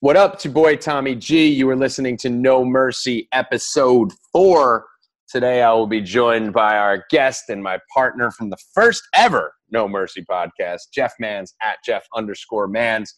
What up, your boy Tommy G. You are listening to No Mercy, episode four. Today I will be joined by our guest and my partner from the first ever No Mercy podcast, Jeff Mans at Jeff underscore Mans.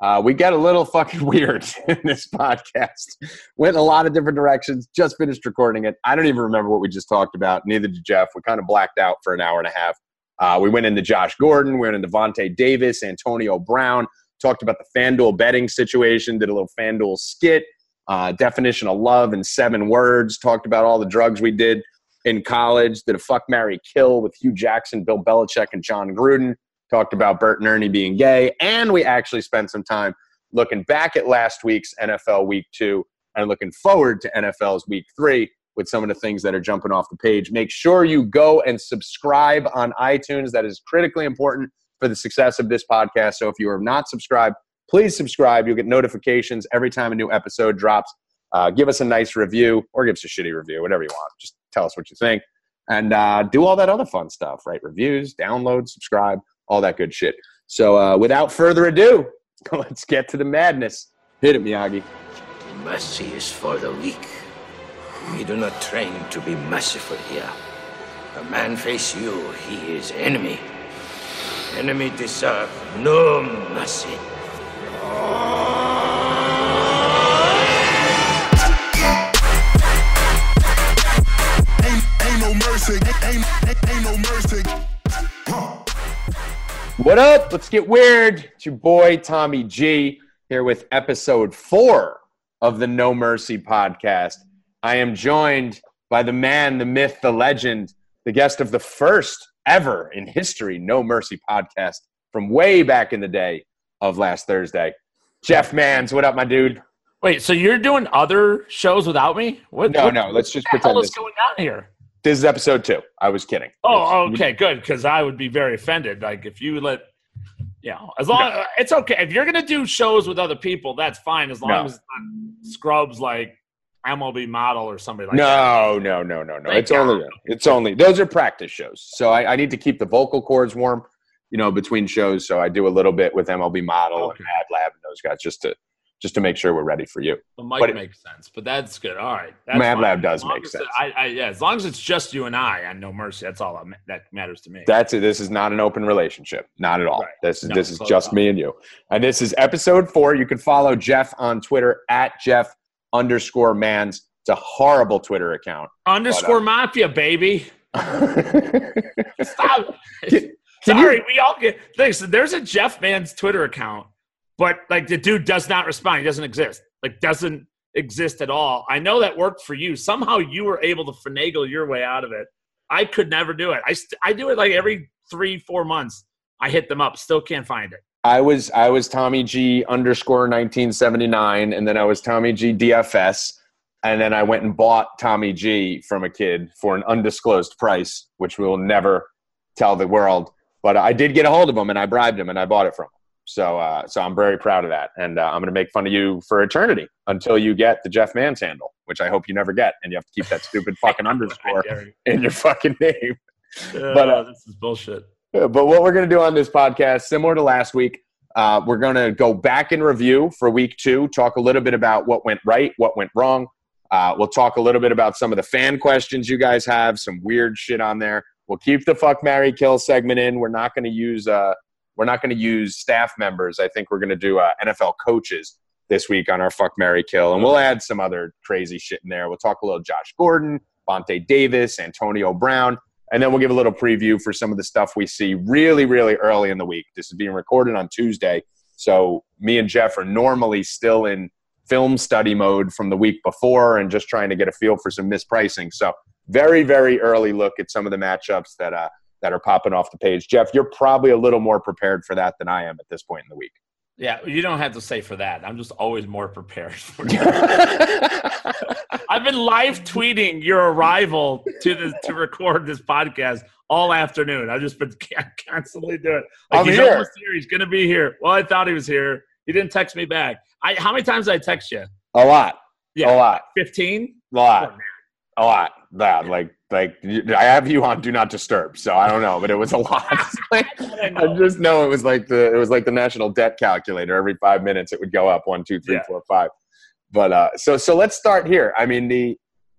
Uh, we got a little fucking weird in this podcast. Went in a lot of different directions. Just finished recording it. I don't even remember what we just talked about. Neither did Jeff. We kind of blacked out for an hour and a half. Uh, we went into Josh Gordon. We went into Vontae Davis, Antonio Brown talked about the FanDuel betting situation, did a little FanDuel skit, uh, definition of love in seven words, talked about all the drugs we did in college, did a fuck, marry, kill with Hue Jackson, Bill Belichick, and Jon Gruden, talked about Bert and Ernie being gay, and we actually spent some time looking back at last week's NFL Week Two and looking forward to NFL's Week Three with some of the things that are jumping off the page. Make sure you go and subscribe on iTunes. That is critically important for the success of this podcast. So if you are not subscribed, please subscribe. You'll get notifications every time a new episode drops. Uh, give us a nice review or give us a shitty review, whatever you want. Just tell us what you think and uh, do all that other fun stuff, right? Reviews, download, subscribe, all that good shit. So uh, without further ado, let's get to the madness. Hit it, Miyagi. Mercy is for the weak. We do not train to be merciful here. A man face you, he is enemy. Enemy deserve no mercy. What up? Let's get weird. It's your boy Tommy G here with episode four of the No Mercy podcast. I am joined by the man, the myth, the legend, the guest of the first ever in history No Mercy podcast from way back in the day of last Thursday. Jeff Mans, what up, my dude? Wait, so you're doing other shows without me? What? No, what, no, let's just pretend What's going on here? this is episode two. I was kidding. Oh, okay, good. Because I would be very offended. Like if you let, you know, as long it's okay if you're gonna do shows with other people, that's fine. As long No. as it's not scrubs like MLB model or somebody like that. No, no, no, no, no. It's only it's only those are practice shows. So I, I need to keep the vocal cords warm, you know, between shows. So I do a little bit with MLB Model Okay. and Mad Lab and those guys just to just to make sure we're ready for you. The mic But it- makes sense, but that's good. All right, Mad. Lab does make sense. it- I, I, yeah, as long as it's just you and I, I no mercy. That's all that, ma- that matters to me. That's it. This is not an open relationship. Not at all. Right. This is No, this is just me and you. And this is episode four. You can follow Jeff on Twitter at Jeff underscore mans. It's a horrible Twitter account. Underscore But, uh, mafia, baby. Stop. Can- Sorry, we all get things. There's a Jeff Man's Twitter account, but like the dude does not respond. He doesn't exist. Like doesn't exist at all. I know that worked for you. Somehow you were able to finagle your way out of it. I could never do it. I st- I do it like every three four months. I hit them up. Still can't find it. I was I was Tommy G underscore 1979, and then I was Tommy G DFS, and then I went and bought Tommy G from a kid for an undisclosed price, which we will never tell the world. But I did get a hold of him, and I bribed him, and I bought it from him. So uh, so I'm very proud of that, and uh, I'm going to make fun of you for eternity until you get the Jeff Mans handle, which I hope you never get, and you have to keep that stupid fucking underscore in your fucking name. But, uh, this is bullshit. But what we're going to do on this podcast, similar to last week, uh, we're going to go back in review for week two, talk a little bit about what went right, what went wrong. Uh, we'll talk a little bit about some of the fan questions you guys have, some weird shit on there. We'll keep the fuck, Mary kill segment in. We're not going to use uh, we're not going to use staff members. I think we're going to do uh, NFL coaches this week on our fuck, Mary kill, and we'll add some other crazy shit in there. We'll talk a little Josh Gordon, Vontae Davis, Antonio Brown. And then we'll give a little preview for some of the stuff we see really, really early in the week. This is being recorded on Tuesday. So me and Jeff are normally still in film study mode from the week before and just trying to get a feel for some mispricing. So very, very early look at some of the matchups that uh, that are popping off the page. Jeff, you're probably a little more prepared for that than I am at this point in the week. Yeah, you don't have to say for that. I'm just always more prepared. I've been live tweeting your arrival to the to record this podcast all afternoon. I've just been constantly doing it. Like I'm he's here. almost here. He's gonna be here. Well, I thought he was here. He didn't text me back. I how many times did I text you? a lot. Yeah, A lot. fifteen. A lot. A lot. That like like I have you on do not disturb, so I don't know, but it was a lot. I I just know it was like the it was like the national debt calculator. Every five minutes, it would go up one, two, three, Yeah. four, five. But uh, so so let's start here. I mean, the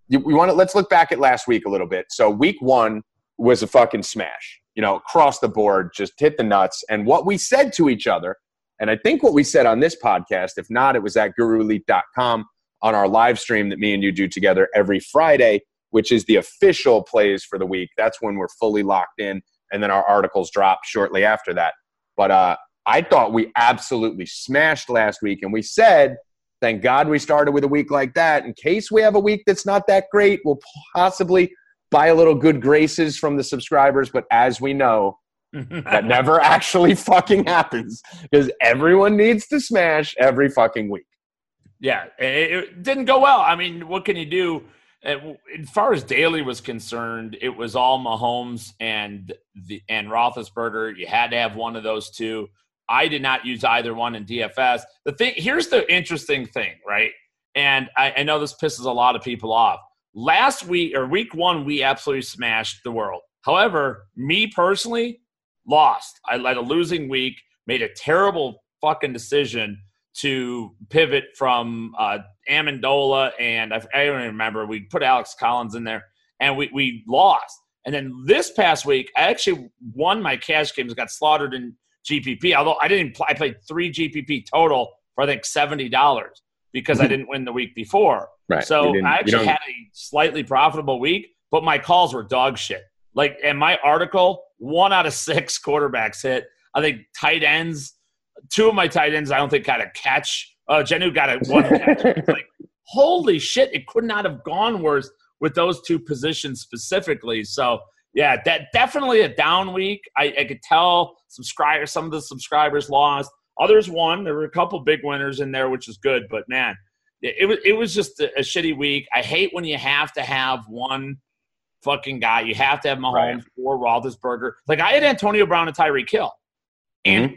you, we want to let's look back at last week a little bit. So week one was a fucking smash. You know, across the board, just hit the nuts. And what we said to each other, and I think what we said on this podcast, if not, it was at GuruElite.com on our live stream that me and you do together every Friday, which is the official plays for the week. That's when we're fully locked in, and then our articles drop shortly after that. But uh, I thought we absolutely smashed last week, and we said, thank God we started with a week like that. In case we have a week that's not that great, we'll possibly buy a little good graces from the subscribers. But as we know, that never actually fucking happens because everyone needs to smash every fucking week. Yeah, it, didn't go well. I mean, what can you do? Uh, As far as Daly was concerned, it was all Mahomes and the and Roethlisberger. You had to have one of those two. I did not use either one in DFS. The thing here's the interesting thing, right? And I, I know this pisses a lot of people off. Last week or week one, we absolutely smashed the world. However, me personally lost. I led a losing week, made a terrible fucking decision to pivot from uh, Amendola and I, I don't even remember. We put Alex Collins in there and we, we lost. And then this past week, I actually won my cash games, got slaughtered in GPP. Although I didn't, play, I played three GPP total for I think seventy dollars because I didn't win the week before. Right. So I actually had a slightly profitable week, but my calls were dog shit. Like in my article, one out of six quarterbacks hit. I think tight ends, two of my tight ends, I don't think got a catch. Uh, Jenu got a one catch. Like, holy shit, it could not have gone worse with those two positions specifically. So yeah, that definitely a down week. I, I could tell subscribers, some of the subscribers lost. Others won. There were a couple big winners in there, which is good. But man, it, it was it was just a, a shitty week. I hate when you have to have one fucking guy. You have to have Mahomes Right. or Roethlisberger. Like I had Antonio Brown and Tyreek Hill, and Mm-hmm.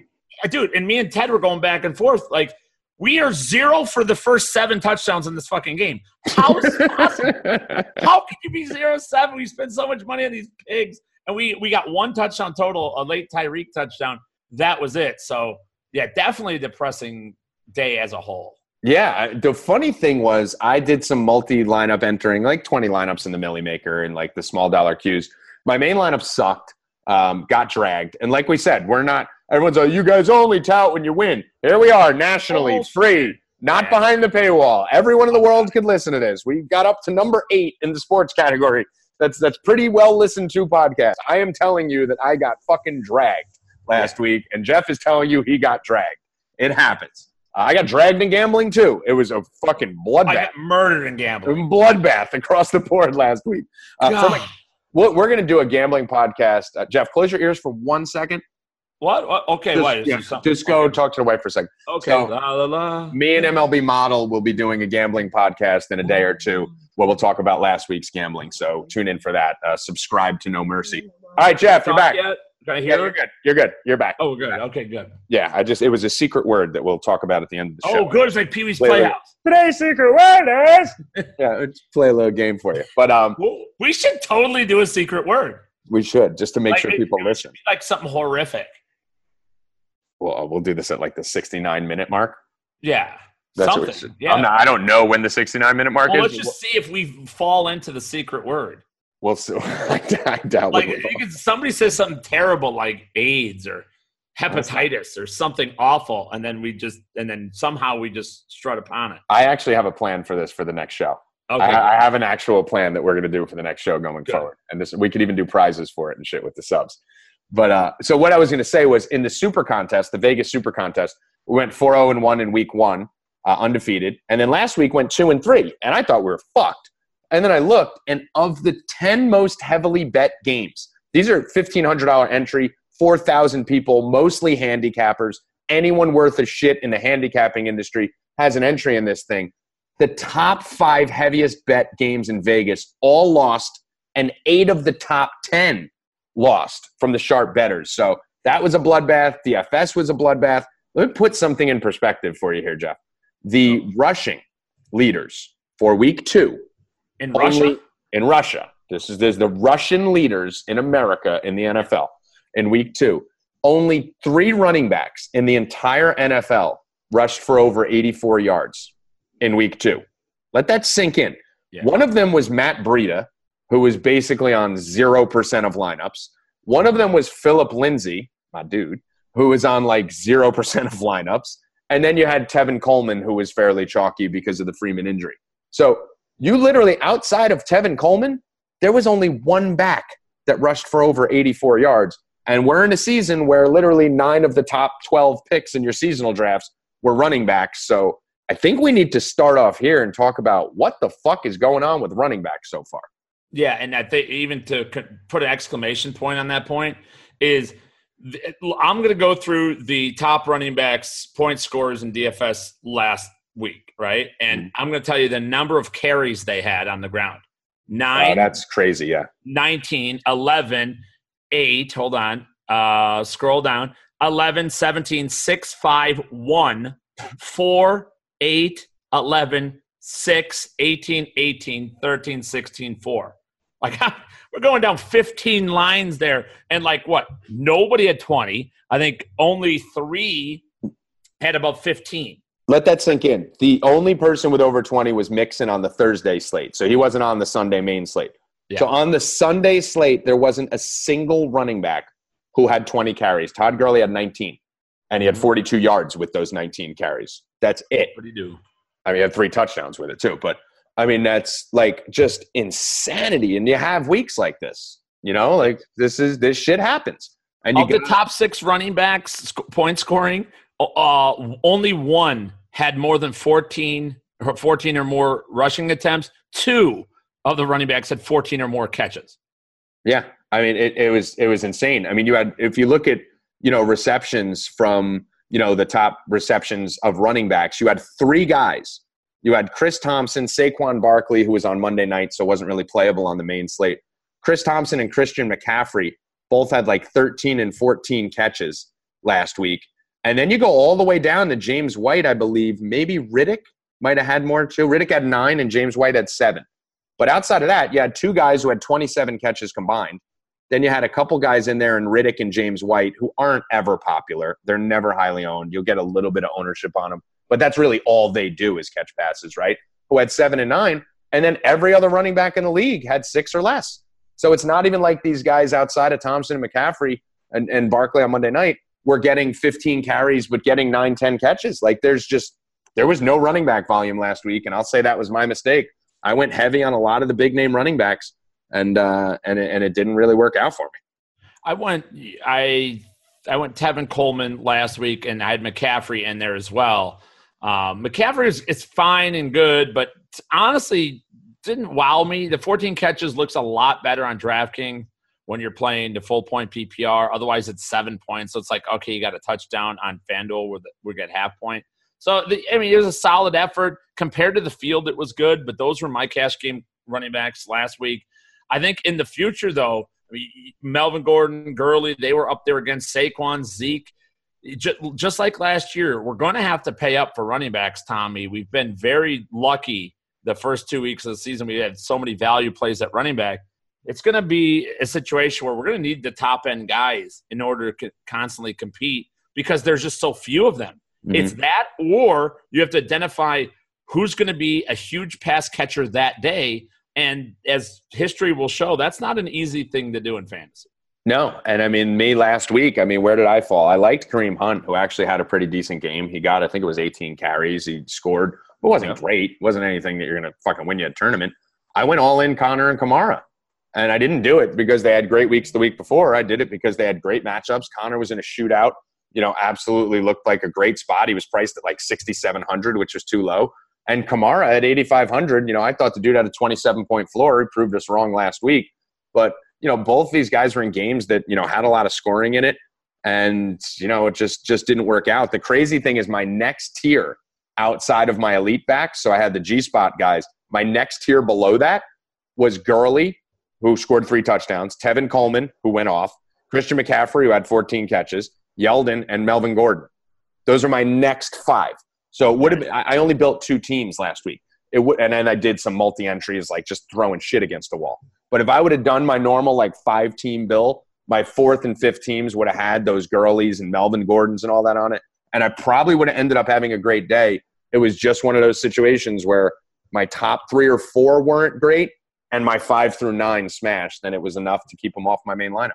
Dude, and me and Ted were going back and forth. Like we are zero for the first seven touchdowns in this fucking game. How is it possible? How can you be zero seven? We spend so much money on these pigs, and we we got one touchdown total, a late Tyreek touchdown. That was it. So yeah, definitely a depressing day as a whole. Yeah, the funny thing was I did some multi lineup entering, like 20 lineups in the Milly Maker and like the small dollar queues. My main lineup sucked, um, got dragged. And like we said, we're not, everyone's like, you guys only tout when you win. Here we are, nationally, Oh, free, not behind the paywall. Everyone in the world could listen to this. We got up to number eight in the sports category. That's, that's pretty well listened to podcast. I am telling you that I got fucking dragged last week, and Jeff is telling you he got dragged. It happens. Uh, I got dragged in gambling too. It was a fucking bloodbath. I got murdered in gambling. bloodbath across the board last week. Uh, God. we're going to do a gambling podcast. Uh, Jeff, close your ears for one second. What? what? Okay, Just, wait. yeah, just go talk to the wife for a second. Okay. so- la, la, la. Me and MLB Model will be doing a gambling podcast in a day or two where we'll talk about last week's gambling. So tune in for that. Uh, subscribe to No Mercy. All right, Jeff, you're back. yet? Can I Yeah, hear? you're good. You're good. You're back. Oh, good. Okay, good. Yeah, I just it was a secret word that we'll talk about at the end of the show. Oh, good. It's like Pee Wee's. Playhouse. Today's secret word is yeah. Let's play a little game for you, but um, we should totally do a secret word. we should just to make Like, sure people listen. Like something horrific. Well, uh, we'll do this at like the 69 minute mark. Yeah. That's something. yeah. I'm not, I don't know when the 69 minute mark well, is. let's just see if we fall into the secret word. We'll see. I doubt Like, we you could, somebody says something terrible like AIDS or hepatitis or something awful, and then we just, and then somehow we just strut upon it. I actually have a plan for this for the next show. Okay. I, I have an actual plan that we're going to do for the next show going Good. forward, and this we could even do prizes for it and shit with the subs. But uh, so what I was going to say was in the Super Contest, the Vegas Super Contest, we went four zero and one in week one, uh, undefeated, and then last week went two and three, and I thought we were fucked. And then I looked, and of the ten most heavily bet games, these are fifteen hundred dollar entry, four thousand people, mostly handicappers. Anyone worth a shit in the handicapping industry has an entry in this thing the top five heaviest bet games in Vegas all lost, and eight of the top 10 lost from the sharp bettors. So that was a bloodbath. DFS was a bloodbath. Let me put something in perspective for you here, Jeff. The rushing leaders for week two, in Russia? in Russia. This is there's the Russian leaders in America in the NFL in week two. Only three running backs in the entire NFL rushed for over 84 yards in week two. Let that sink in. Yeah. One of them was Matt Breida, who was basically on 0% of lineups. One of them was Philip Lindsay, my dude, who was on like 0% of lineups. And then you had Tevin Coleman, who was fairly chalky because of the Freeman injury. So you literally, outside of Tevin Coleman, there was only one back that rushed for over 84 yards. And we're in a season where literally nine of the top 12 picks in your seasonal drafts were running backs. So I think we need to start off here and talk about what the fuck is going on with running backs so far. Yeah, and I think even to put an exclamation point on that point is I'm going to go through the top running backs, point scorers in DFS last week, right? And I'm going to tell you the number of carries they had on the ground. Nine, that's crazy. Yeah. 19, 11, 8, hold on, uh, scroll down, 11, 17, 6, 5, 1, 4, 8, 11, 6, 18, 18, 13, 16, 4. Like, we're going down 15 lines there. And, like, what? Nobody had 20. I think only three had above 15. Let that sink in. The only person with over 20 was Mixon on the Thursday slate. So he wasn't on the Sunday main slate. Yeah. So on the Sunday slate, there wasn't a single running back who had 20 carries. Todd Gurley had 19, and he had mm-hmm. 42 yards with those 19 carries. That's it. What do you do? I mean, he had three touchdowns with it too. But I mean, that's like just insanity. And you have weeks like this. You know, like this is this shit happens. And you Of the top six running backs, point scoring, uh, only one had more than 14, or 14 or more rushing attempts. Two of the running backs had 14 or more catches. Yeah, I mean it, it was it was insane. I mean you had if you look at you know receptions from you know the top receptions of running backs, you had three guys. You had Chris Thompson, Saquon Barkley, who was on Monday night, so wasn't really playable on the main slate. Chris Thompson and Christian McCaffrey both had like 13 and 14 catches last week. And then you go all the way down to James White, I believe. Maybe Riddick might have had more too. Riddick had nine and James White had seven. But outside of that, you had two guys who had 27 catches combined. Then you had a couple guys in there in Riddick and James White who aren't ever popular. They're never highly owned. You'll get a little bit of ownership on them, but that's really all they do is catch passes, right? Who had seven and nine. And then every other running back in the league had six or less. So it's not even like these guys outside of Thompson and McCaffrey and, and Barkley on Monday night were getting 15 carries, but getting nine, 10 catches. Like there's just, there was no running back volume last week. And I'll say that was my mistake. I went heavy on a lot of the big name running backs, and uh, and it, and it didn't really work out for me. I went I I went Tevin Coleman last week, and I had McCaffrey in there as well. Um, McCaffrey is it's fine and good, but honestly, didn't wow me. The 14 catches looks a lot better on DraftKings when you're playing the full point PPR. Otherwise, it's seven points. So it's like okay, you got a touchdown on FanDuel where we get half point. So the, I mean, it was a solid effort compared to the field. It was good, but those were my cash game running backs last week. I think in the future, though, I mean, Melvin Gordon, Gurley, they were up there against Saquon, Zeke. Just, just like last year, we're going to have to pay up for running backs, Tommy. We've been very lucky the first two weeks of the season. We had so many value plays at running back. It's going to be a situation where we're going to need the top end guys in order to constantly compete because there's just so few of them. Mm-hmm. It's that, or you have to identify who's going to be a huge pass catcher that day. And as history will show, that's not an easy thing to do in fantasy. No, and I mean me last week. I mean, where did I fall? I liked Kareem Hunt, who actually had a pretty decent game. He got, I think it was 18 carries. He scored. It wasn't great. It wasn't anything that you're going to fucking win you a tournament. I went all in Conner and Kamara, and I didn't do it because they had great weeks the week before. I did it because they had great matchups. Conner was in a shootout. You know, absolutely looked like a great spot. He was priced at like 6,700, which was too low. And Kamara at 8,500. You know, I thought the dude had a 27 point floor. He proved us wrong last week, but you know, both these guys were in games that, you know, had a lot of scoring in it. And, you know, it just just didn't work out. The crazy thing is my next tier outside of my elite backs, so I had the G spot guys. My next tier below that was Gurley, who scored three touchdowns, Tevin Coleman, who went off, Christian McCaffrey, who had 14 catches, Yeldon, and Melvin Gordon. Those are my next five. So it would have been, I I only built two teams last week. it would, and then I did some multi entries, like just throwing shit against the wall. But if I would have done my normal like five team bill, my fourth and fifth teams would have had those Gurleys and Melvin Gordons and all that on it, and I probably would have ended up having a great day. It was just one of those situations where my top three or four weren't great, and my five through nine smashed. Then it was enough to keep them off my main lineup.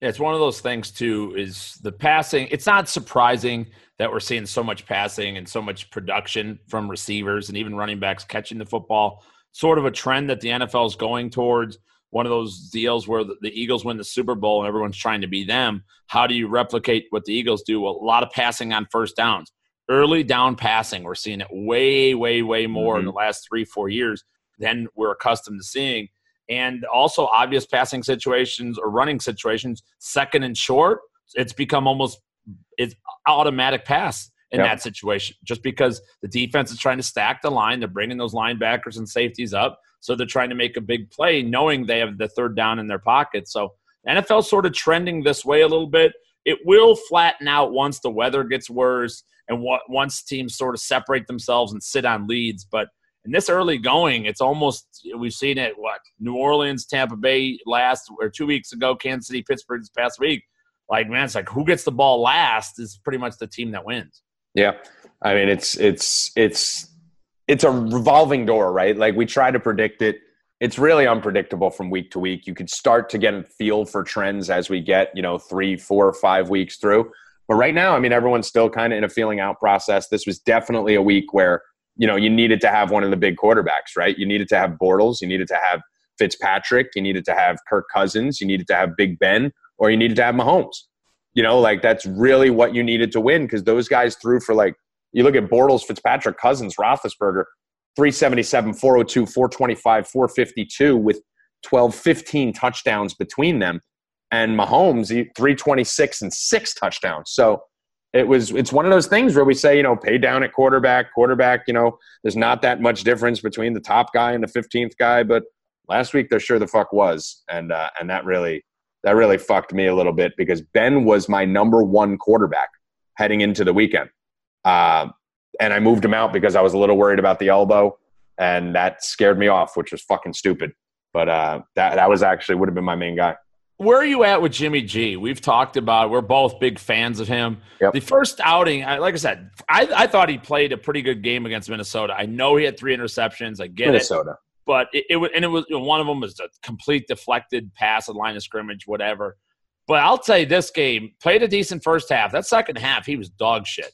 Yeah, it's one of those things too. Is the passing? It's not surprising that we're seeing so much passing and so much production from receivers and even running backs catching the football. Sort of a trend that the NFL is going towards. One of those deals where the, Eagles win the Super Bowl and everyone's trying to be them. How do you replicate what the Eagles do? Well, a lot of passing on first downs, early down passing. We're seeing it way, way, way more mm-hmm. in the last three, four years than we're accustomed to seeing and also obvious passing situations or running situations, second and short, it's become almost it's automatic pass in yep. that situation just because the defense is trying to stack the line. They're bringing those linebackers and safeties up. So they're trying to make a big play knowing they have the third down in their pocket. So NFL sort of trending this way a little bit. It will flatten out once the weather gets worse and what, once teams sort of separate themselves and sit on leads. But in this early going, it's almost we've seen it. What New Orleans, Tampa Bay last or two weeks ago, Kansas City, Pittsburgh this past week. Like man, it's like who gets the ball last is pretty much the team that wins. Yeah, I mean it's it's it's it's a revolving door, right? Like we try to predict it. It's really unpredictable from week to week. You could start to get a feel for trends as we get, you know, three, four, five weeks through. But right now, I mean, everyone's still kind of in a feeling out process. This was definitely a week where you know, you needed to have one of the big quarterbacks, right? You needed to have Bortles, you needed to have Fitzpatrick, you needed to have Kirk Cousins, you needed to have Big Ben, or you needed to have Mahomes. You know, like that's really what you needed to win because those guys threw for like, you look at Bortles, Fitzpatrick, Cousins, Roethlisberger, 377, 402, 425, 452 with 12, 15 touchdowns between them. And Mahomes, 326 and six touchdowns. So, it was it's one of those things where we say you know pay down at quarterback quarterback you know there's not that much difference between the top guy and the 15th guy but last week there sure the fuck was and uh, and that really that really fucked me a little bit because ben was my number one quarterback heading into the weekend uh, and i moved him out because i was a little worried about the elbow and that scared me off which was fucking stupid but uh, that that was actually would have been my main guy where are you at with Jimmy G? We've talked about. We're both big fans of him. Yep. The first outing, like I said, I, I, thought he played a pretty good game against Minnesota. I know he had three interceptions. I get Minnesota. it, but it, it and it was you know, one of them was a complete deflected pass at line of scrimmage, whatever. But I'll tell you, this game played a decent first half. That second half, he was dog shit,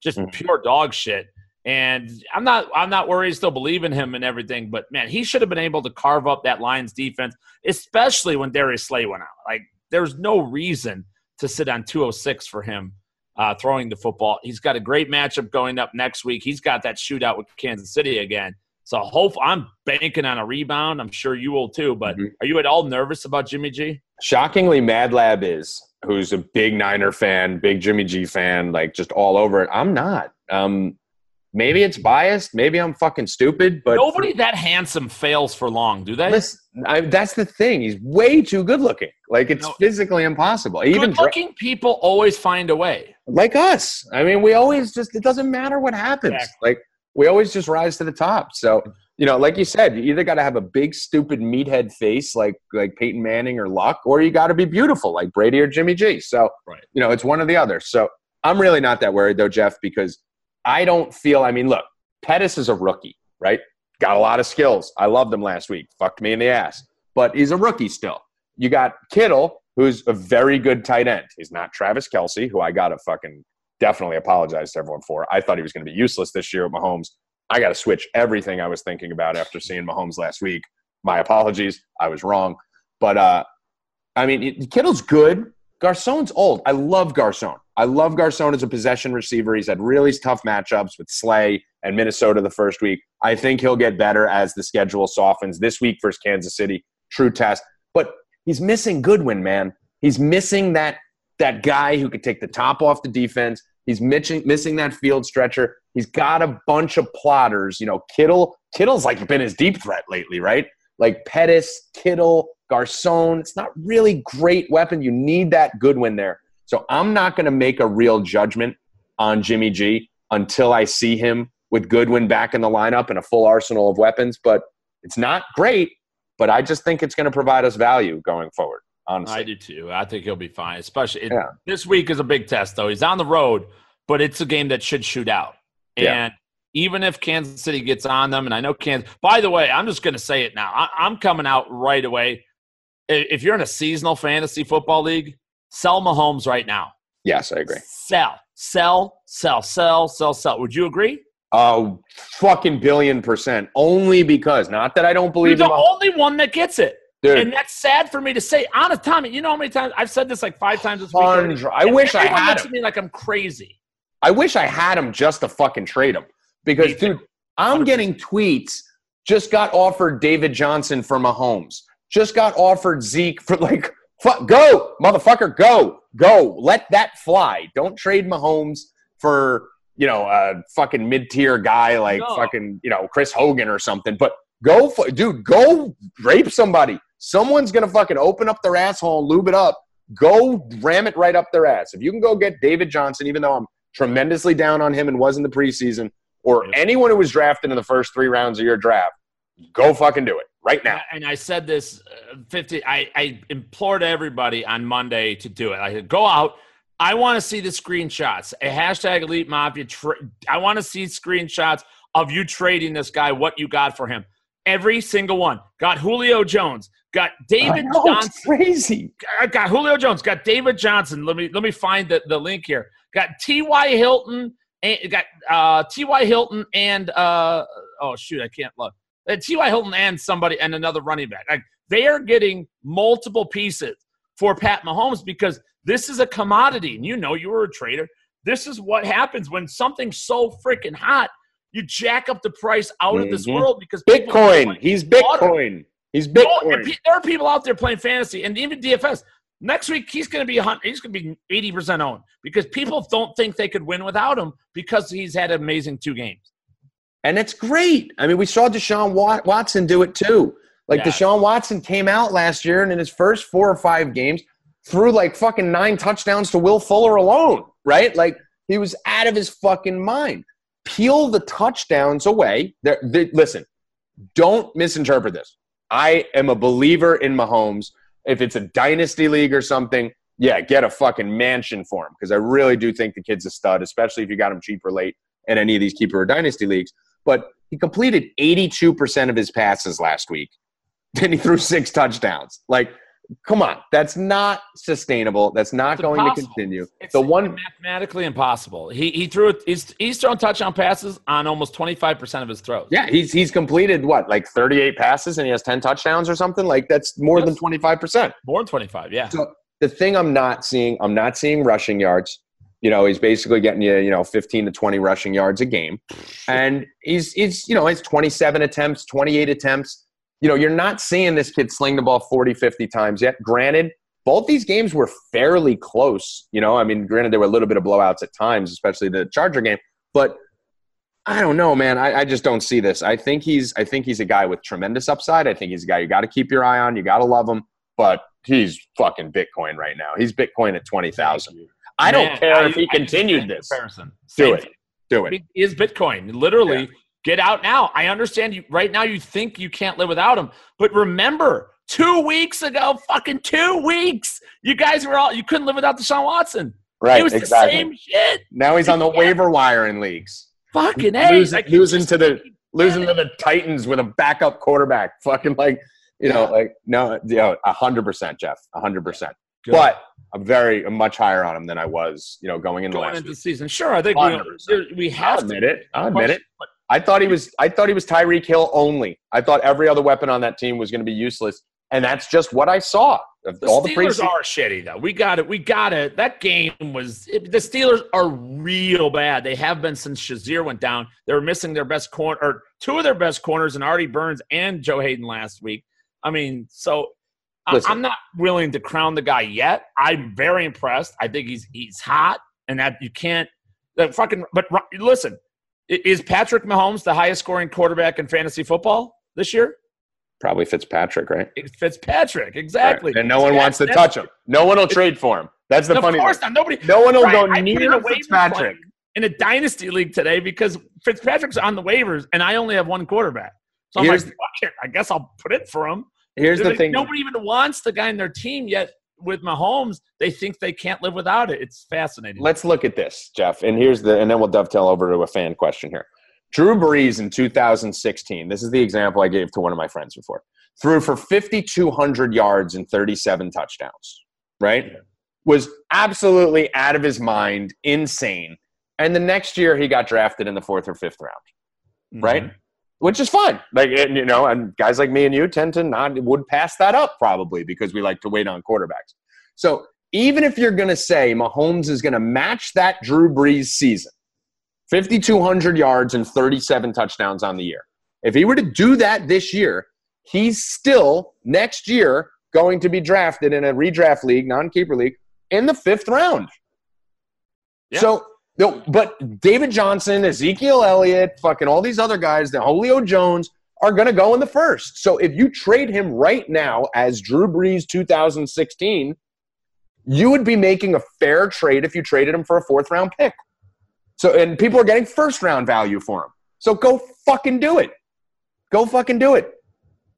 just mm-hmm. pure dog shit. And I'm not I'm not worried. Still believe in him and everything, but man, he should have been able to carve up that Lions defense, especially when Darius Slay went out. Like there's no reason to sit on 206 for him uh, throwing the football. He's got a great matchup going up next week. He's got that shootout with Kansas City again. So hope I'm banking on a rebound. I'm sure you will too. But mm-hmm. are you at all nervous about Jimmy G? Shockingly, Mad Lab is, who's a big Niner fan, big Jimmy G fan, like just all over it. I'm not. Um, Maybe it's biased. Maybe I'm fucking stupid. But nobody that handsome fails for long, do they? Listen, I, that's the thing. He's way too good looking. Like it's no, physically impossible. Even looking dra- people always find a way. Like us. I mean, we always just. It doesn't matter what happens. Exactly. Like we always just rise to the top. So you know, like you said, you either got to have a big stupid meathead face like like Peyton Manning or Luck, or you got to be beautiful like Brady or Jimmy G. So right. you know, it's one or the other. So I'm really not that worried though, Jeff, because I don't feel, I mean, look, Pettis is a rookie, right? Got a lot of skills. I loved him last week. Fucked me in the ass. But he's a rookie still. You got Kittle, who's a very good tight end. He's not Travis Kelce, who I got a fucking definitely apologize to everyone for. I thought he was going to be useless this year at Mahomes. I got to switch everything I was thinking about after seeing Mahomes last week. My apologies. I was wrong. But, uh, I mean, Kittle's good. Garcon's old. I love Garcon. I love Garcon as a possession receiver. He's had really tough matchups with Slay and Minnesota the first week. I think he'll get better as the schedule softens. This week versus Kansas City, true test. But he's missing Goodwin, man. He's missing that that guy who could take the top off the defense. He's missing missing that field stretcher. He's got a bunch of plotters. You know, Kittle. Kittle's like been his deep threat lately, right? Like Pettis, Kittle, Garcon. It's not really great weapon. You need that Goodwin there. So I'm not going to make a real judgment on Jimmy G until I see him with Goodwin back in the lineup and a full arsenal of weapons, but it's not great. But I just think it's going to provide us value going forward. Honestly, I do too. I think he'll be fine. Especially it, Yeah. this week is a big test, though. He's on the road, but it's a game that should shoot out. And Yeah. even if Kansas City gets on them, and I know Kansas. By the way, I'm just going to say it now. I, I'm coming out right away. If you're in a seasonal fantasy football league, sell Mahomes right now. yes, I agree. Sell, sell, sell, sell, sell, sell. Would you agree? Oh, fucking billion percent. Only because, not that I don't You're believe the him. only one that gets it. Dude, And that's sad for me to say. Honest, Tommy, you know how many times I've said this like five times this week. I wish I had looks him. at me like I'm crazy. I wish I had him just to fucking trade him. Because, dude, I'm getting tweets. Just got offered David Johnson for Mahomes. Just got offered Zeke for like, fuck, go, motherfucker, go, go. Let that fly. Don't trade Mahomes for, you know, a fucking mid tier guy like No. fucking, you know, Chris Hogan or something. But go, for, dude, go rape somebody. Someone's going to fucking open up their asshole and lube it up. Go ram it right up their ass. If you can go get David Johnson, even though I'm tremendously down on him and was in the preseason, or Yeah. anyone who was drafted in the first three rounds of your draft, go fucking do it right now. And I said this uh, 50. I, I implored everybody on Monday to do it. I said, go out. I want to see the screenshots. A hashtag Elite Mafia. Tra- I want to see screenshots of you trading this guy, what you got for him. Every single one. Got Julio Jones. Got David know, Johnson. it's crazy. I got Julio Jones, got David Johnson. Let me let me find the, the link here. Got T.Y. Hilton and got uh, T.Y. Hilton and uh, oh shoot, I can't look. Uh, T.Y. Hilton and somebody and another running back. Like they are getting multiple pieces for Pat Mahomes because this is a commodity. And you know you were a trader. This is what happens when something's so freaking hot. You jack up the price out of this Mhm. world because people are Bitcoin. going He's water. Bitcoin. He's Bitcoin. pe- there are people out there playing fantasy and even DFS. Next week he's going to be he's going to be eighty percent owned because people don't think they could win without him because he's had amazing two games. And it's great. I mean, we saw Deshaun Watson do it too. Like Yeah. Deshaun Watson came out last year and in his first four or five games threw like fucking nine touchdowns to Will Fuller alone, right? Like he was out of his fucking mind. Peel the touchdowns away. They're, they, listen, don't misinterpret this. I am a believer in Mahomes. If it's a dynasty league or something, yeah, get a fucking mansion for him because I really do think the kid's a stud, especially if you got him cheap or late in any of these keeper or dynasty leagues. But he completed 82% of his passes last week. Then he threw six touchdowns. Like, come on. That's not sustainable. That's not It's going impossible. to continue. It's the one mathematically impossible. He he threw it. He's he's thrown touchdown passes on almost twenty five percent of his throws. Yeah, he's he's completed what, like 38 passes and he has 10 touchdowns or something? Like that's more Yes. than 25%. more than twenty five. Yeah, So the thing I'm not seeing, I'm not seeing rushing yards. You know, he's basically getting you, you know, 15 to 20 rushing yards a game. And he's he's, you know, he's 27 attempts, 28 attempts. You know, you're not seeing this kid sling the ball 40, 50 times yet. Granted, both these games were fairly close. You know, I mean, granted, there were a little bit of blowouts at times, especially the Charger game. But I don't know, man. I, I just don't see this. I think he's I think he's a guy with tremendous upside. I think he's a guy you got to keep your eye on. You got to love him. But he's fucking Bitcoin right now. He's Bitcoin at twenty thousand. I don't Man, care I- if he I continued this. comparison. Do Same it. Do it. He is Bitcoin. Literally, get out now. I understand you right now. You think you can't live without him, but remember, two weeks ago, fucking two weeks, you guys were all you couldn't live without Deshaun Watson. Right. it was exactly. the same shit. Now he's on the Yeah. waiver wire in leagues. Fucking losing, like, losing to the losing to the Titans with a backup quarterback. Fucking like you know, like no, you know, a hundred percent, Jeff, a hundred percent. Good. But I'm very I'm much higher on him than I was, you know, going into going last into the season. Sure, I think we, 100%. we I'll have to admit it. I'll admit it. But I thought he was. I thought he was Tyreek Hill only. I thought every other weapon on that team was going to be useless, and that's just what I saw. The all the Steelers preseason. are shitty though. We got it. We got it. That game was it, the Steelers are real bad. They have been since Shazier went down. They were missing their best corner or two of their best corners and Artie Burns and Joe Haden last week. I mean, so Listen. I'm not willing to crown the guy yet. I'm very impressed. I think he's he's hot, and that you can't. The fucking but listen, is Patrick Mahomes the highest scoring quarterback in fantasy football this year? Probably Fitzpatrick, right? It's Fitzpatrick, exactly. Right. And no one wants to touch him. No one will trade for him. That's the Of funny course thing. not. Nobody. No one will Right, go in near a Fitzpatrick. in a dynasty league today because Fitzpatrick's on the waivers and I only have one quarterback. So I'm Here's- like, fuck it. I guess I'll put it for him. Here's the Like, thing. Nobody even wants the guy in their team yet. With Mahomes, they think they can't live without it. It's fascinating. Let's look at this, Jeff. And here's the, and then we'll dovetail over to a fan question here. Drew Brees in 2016. This is the example I gave to one of my friends before. Threw for 5,200 yards and 37 touchdowns. Right? Was absolutely out of his mind, insane. And the next year, he got drafted in the fourth or fifth round. Right? Mm-hmm. Which is fine. Like and, you know, and guys like me and you tend to not would pass that up probably because we like to wait on quarterbacks. So even if you're going to say Mahomes is going to match that Drew Brees season, 5,200 yards and 37 touchdowns on the year, if he were to do that this year, he's still next year going to be drafted in a redraft league, non keeper league, in the fifth round. Yeah. So, no, but David Johnson, Ezekiel Elliott, fucking all these other guys, the Julio Jones are going to go in the first. So if you trade him right now as Drew Brees 2016, you would be making a fair trade if you traded him for a fourth round pick. So and people are getting first round value for him. So go fucking do it. Go fucking do it.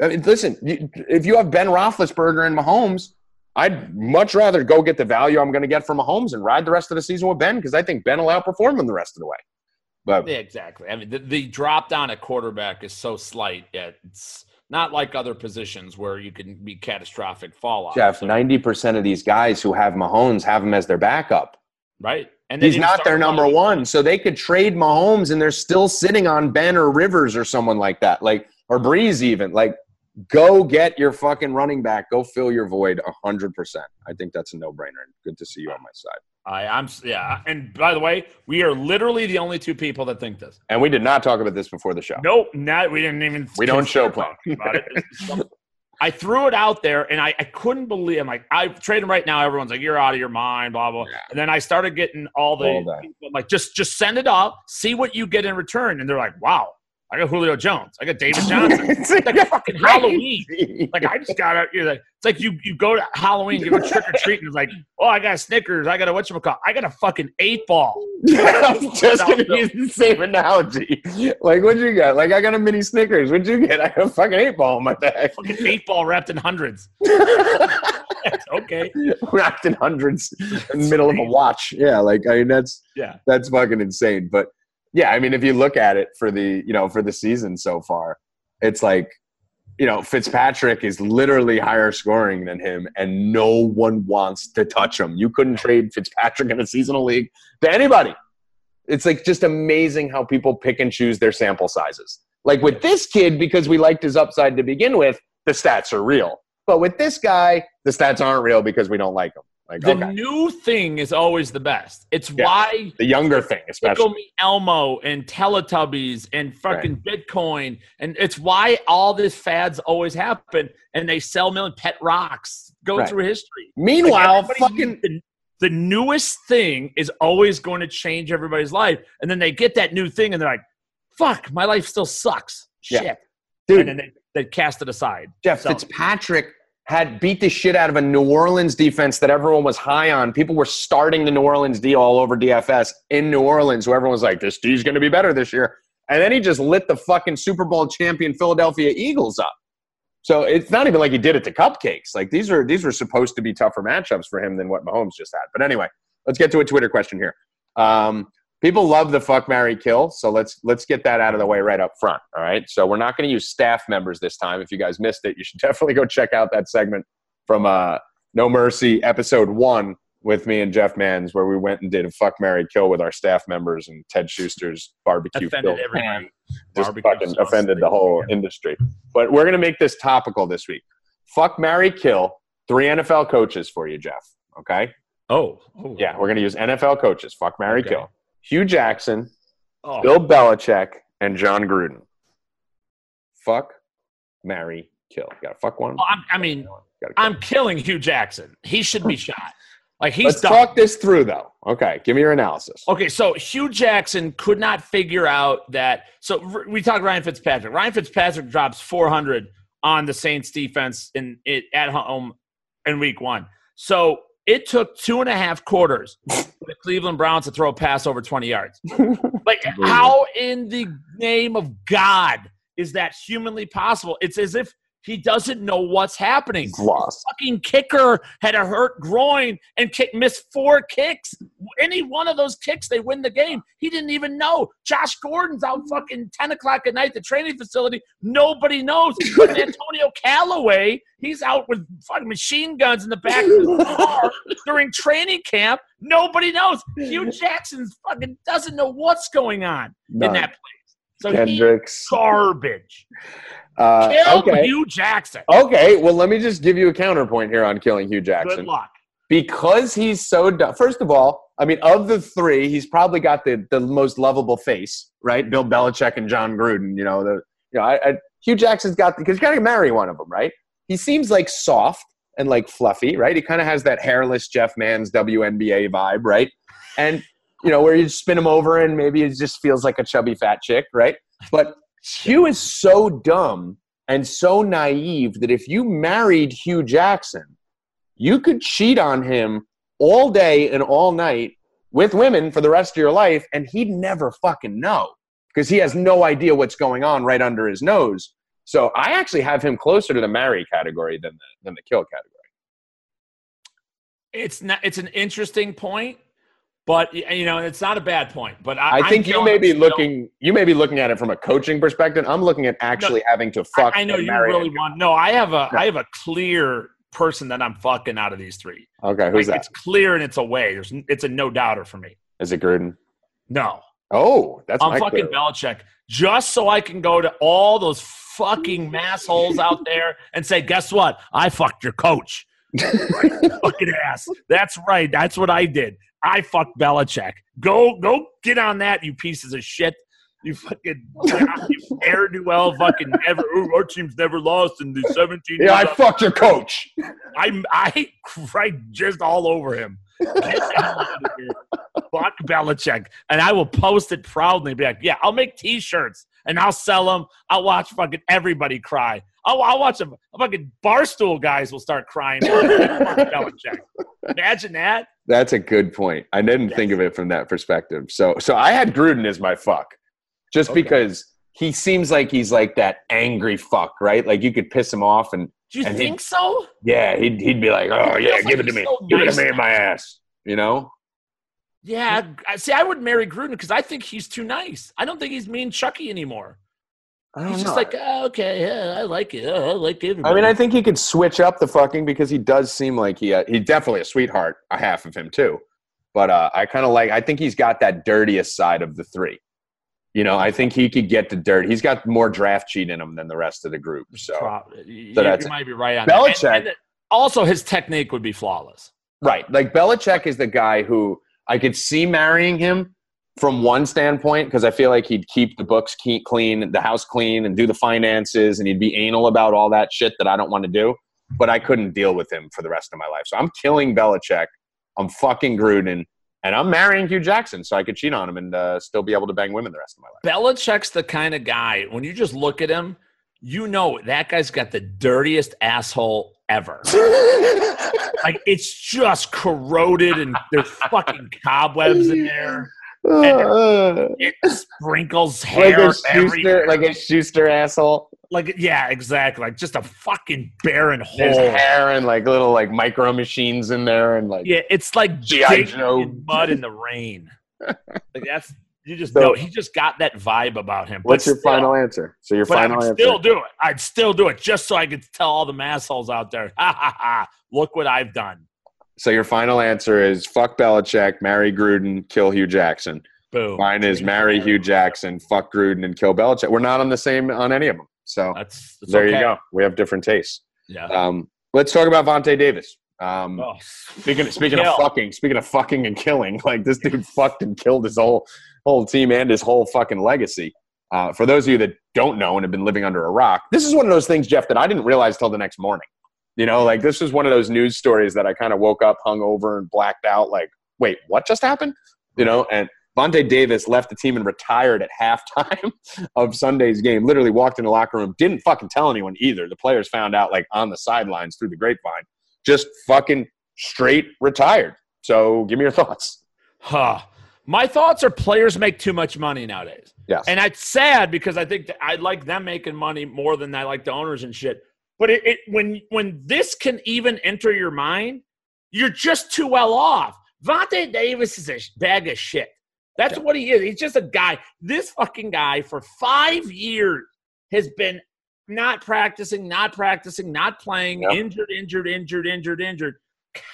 I mean, listen, if you have Ben Roethlisberger and Mahomes, I'd much rather go get the value I'm going to get from Mahomes and ride the rest of the season with Ben because I think Ben will outperform him the rest of the way. But Yeah, exactly. I mean, the, the drop down at quarterback is so slight. It's not like other positions where you can be catastrophic fallout. Jeff, 90% of these guys who have Mahomes have him as their backup. right? And He's not their number one. So they could trade Mahomes and they're still sitting on Ben or Rivers or someone like that. Like or Brees even. Like go get your fucking running back. Go fill your void hundred percent. I think that's a no brainer. Good to see you on my side. I, I'm yeah. And by the way, we are literally the only two people that think this. And we did not talk about this before the show. Nope, not we didn't even. We don't show plan. about it. I threw it out there, and I, I couldn't believe. I'm like, I trade him right now. Everyone's like, you're out of your mind, blah blah. Yeah. And then I started getting all the All like, just just send it up, see what you get in return. And they're like, wow, I got Julio Jones, I got David Johnson. it's like fucking Halloween. Like I just got you're like it's like you you go to Halloween, you go trick or treat, and it's like, oh, I got Snickers, I got a whatchamacallit, I got a fucking eight ball. I was just gonna use the same analogy. Like, what'd you get? Like, I got a mini Snickers. What'd you get? I got a fucking eight ball in my bag. Fucking eight ball wrapped in hundreds. okay. Wrapped in hundreds in the middle of a watch. Yeah, like I mean that's Yeah. that's fucking insane. But yeah, I mean if you look at it for the you know for the season so far, it's like you know Fitzpatrick is literally higher scoring than him, and no one wants to touch him. You couldn't trade Fitzpatrick in a seasonal league to anybody. It's like just amazing how people pick and choose their sample sizes. Like with this kid, because we liked his upside to begin with, the stats are real. But with this guy, the stats aren't real because we don't like him. Like The okay. new thing is always the best. It's Yeah. why the younger thing, especially. Me Elmo and Teletubbies and fucking Bitcoin. And it's why all these fads always happen and they sell million pet rocks, go Right. through history. Meanwhile, everybody fucking the, the newest thing is always going to change everybody's life. And then they get that new thing and they're like, fuck, my life still sucks. Yeah. Shit. dude, And then they, they cast it aside. Jeff So- Fitzpatrick had beat the shit out of a New Orleans defense that everyone was high on. People were starting the New Orleans D all over DFS in New Orleans, who everyone was like, "This D's going to be better this year." And then he just lit the fucking Super Bowl champion Philadelphia Eagles up. So it's not even like he did it to cupcakes. Like these are these were supposed to be tougher matchups for him than what Mahomes just had. But anyway, let's get to a Twitter question here. Um, people love the fuck Mary kill, so let's let's get that out of the way right up front. All right. So we're not going to use staff members this time. If you guys missed it, you should definitely go check out that segment from uh, No Mercy episode one with me and Jeff Mans, where we went and did a fuck Mary kill with our staff members and Ted Schuster's barbecue Offended filled pan just Barbecue fucking offended the whole industry. But we're gonna make this topical this week. Fuck Mary Kill, three NFL coaches for you, Jeff. Okay? Oh. oh. Yeah, we're gonna use NFL coaches. Fuck Mary Okay. Kill. Hue Jackson, Oh. Bill Belichick, and Jon Gruden. Fuck Mary Kill. You gotta fuck one. Oh, I mean. I'm killing Hue Jackson. He should be shot. Like he's Let's done. talk this through though. Okay, give me your analysis. Okay, so Hue Jackson could not figure out that. So we talked Ryan Fitzpatrick. Ryan Fitzpatrick drops 400 on the Saints defense in it at home in week one. So It took two and a half quarters for the Cleveland Browns to throw a pass over 20 yards. Like, how in the name of God is that humanly possible? It's as if he doesn't know what's happening. He's lost. Fucking kicker had a hurt groin and kick, missed four kicks. Any one of those kicks, they win the game. He didn't even know. Josh Gordon's out fucking 10 o'clock at night, at the training facility. Nobody knows. Antonio Callaway, he's out with fucking machine guns in the back of his car during training camp. Nobody knows. Hue Jackson fucking doesn't know what's going on None. in that place. So Kendricks. garbage. Uh, Kill okay. Hue Jackson. Okay. Well, let me just give you a counterpoint here on killing Hue Jackson. Good luck. because he's so dumb. First of all, I mean, of the three, he's probably got the, the most lovable face, right? Bill Belichick and Jon Gruden. You know, the you know, I, I, Hue Jackson's got because you got to marry one of them, right? He seems like soft and like fluffy, right? He kind of has that hairless Jeff Mann's WNBA vibe, right? And you know, where you spin him over and maybe it just feels like a chubby fat chick, right? But Hue is so dumb and so naive that if you married Hue Jackson, you could cheat on him all day and all night with women for the rest of your life, and he'd never fucking know because he has no idea what's going on right under his nose. So I actually have him closer to the marry category than the, than the kill category. It's not. It's an interesting point, but you know, it's not a bad point. But I, I think you may be looking you may be looking at it from a coaching perspective. I'm looking at actually having to fuck. I know you really him. want. No, I have a. No. I have a clear person that I'm fucking out of these three. Okay, who's Like, that? It's clear and it's a way. There's. It's a no doubter for me. Is it Gruden? No, Oh, that's I'm fucking clear. Belichick. Just so I can go to all those fucking massholes out there and say, guess what? I fucked your coach. fucking ass. That's right. That's what I did. I fucked Belichick. Go, go, get on that, you pieces of shit. You fucking you air well fucking never. "Oh, Our team's never lost in the 17 Yeah, I fucked your coach. I I cried just all over him. Get the hell out of here. Fuck Belichick, and I will post it proudly. Be like, yeah, I'll make T-shirts and I'll sell them. I'll watch fucking everybody cry. I'll, I'll watch them. Fucking barstool guys will start crying. Fuck Belichick. Imagine that. That's a good point. I didn't think of it from that perspective. So, so I had Gruden as my fuck, just Okay. because he seems like he's like that angry fuck, right? Like you could piss him off, and Do you And think so? yeah, he'd he'd be like, "Oh yeah, give like it to me, so give it to me in my ass," you know? Yeah. See, I would marry Gruden because I think he's too nice. I don't think he's mean Chucky anymore. I don't He's just know. like, oh, okay, yeah, I like it. Oh, I like everybody. I mean, I think he could switch up the fucking because he does seem like he uh, he's definitely a sweetheart, a half of him too. But uh, I kind of like. I think he's got that dirtiest side of the three. You know, I think he could get to dirt. He's got more draft cheat in him than the rest of the group. So Prob- you, that's you might be right on Belichick- that. And- and also, his technique would be flawless. right, like Belichick is the guy who I could see marrying him from one standpoint because I feel like he'd keep the books ke- clean, the house clean, and do the finances, and he'd be anal about all that shit that I don't want to do. But I couldn't deal with him for the rest of my life. So I'm killing Belichick. I'm fucking Gruden, and I'm marrying Hue Jackson so I could cheat on him and uh, still be able to bang women the rest of my life. Belichick's the kind of guy, when you just look at him, you know that guy's got the dirtiest asshole ever. like, it's just corroded and there's fucking cobwebs in there. It sprinkles like hair a Schuster, like a Schuster asshole. Like, yeah, exactly. Like, just a fucking barren hole. There's hair and like little like micro machines in there and like Yeah, it's like G.I. Joe. in mud in the rain. like that's you just So- know he just got that vibe about him. What's your still- final answer? So your final answer. still do it. I'd still do it just so I could tell all the massholes out there, ha ha ha! Look what I've done. So your final answer is fuck Belichick, marry Gruden, kill Hue Jackson. Boom. Mine is marry Hue Jackson, fuck Gruden, and kill Belichick. We're not on the same on any of them. So That's, that's there okay. you go. We have different tastes. Yeah. Um, let's talk about Vontae Davis. Um, Oh, Speaking speaking of fucking, speaking of fucking and killing, like this dude fucked and killed his whole whole team and his whole fucking legacy. Uh, for those of you that don't know and have been living under a rock, this is one of those things, Jeff, that I didn't realize till the next morning. You know, like this was one of those news stories that I kind of woke up, hung over, and blacked out. Like, wait, what just happened? You know, and Vontae Davis left the team and retired at halftime of Sunday's game. Literally walked in the locker room, didn't fucking tell anyone either. The players found out like on the sidelines through the grapevine. Just fucking straight retired. So give me your thoughts. Huh. My thoughts are players make too much money nowadays. Yes. And it's sad because I think that I like them making money more than I like the owners and shit. But it, it when when this can even enter your mind, you're just too well off. Vontae Davis is a bag of shit. That's what he is. He's just a guy. This fucking guy for five years has been not practicing, not practicing, not playing, injured, injured, injured, injured, injured,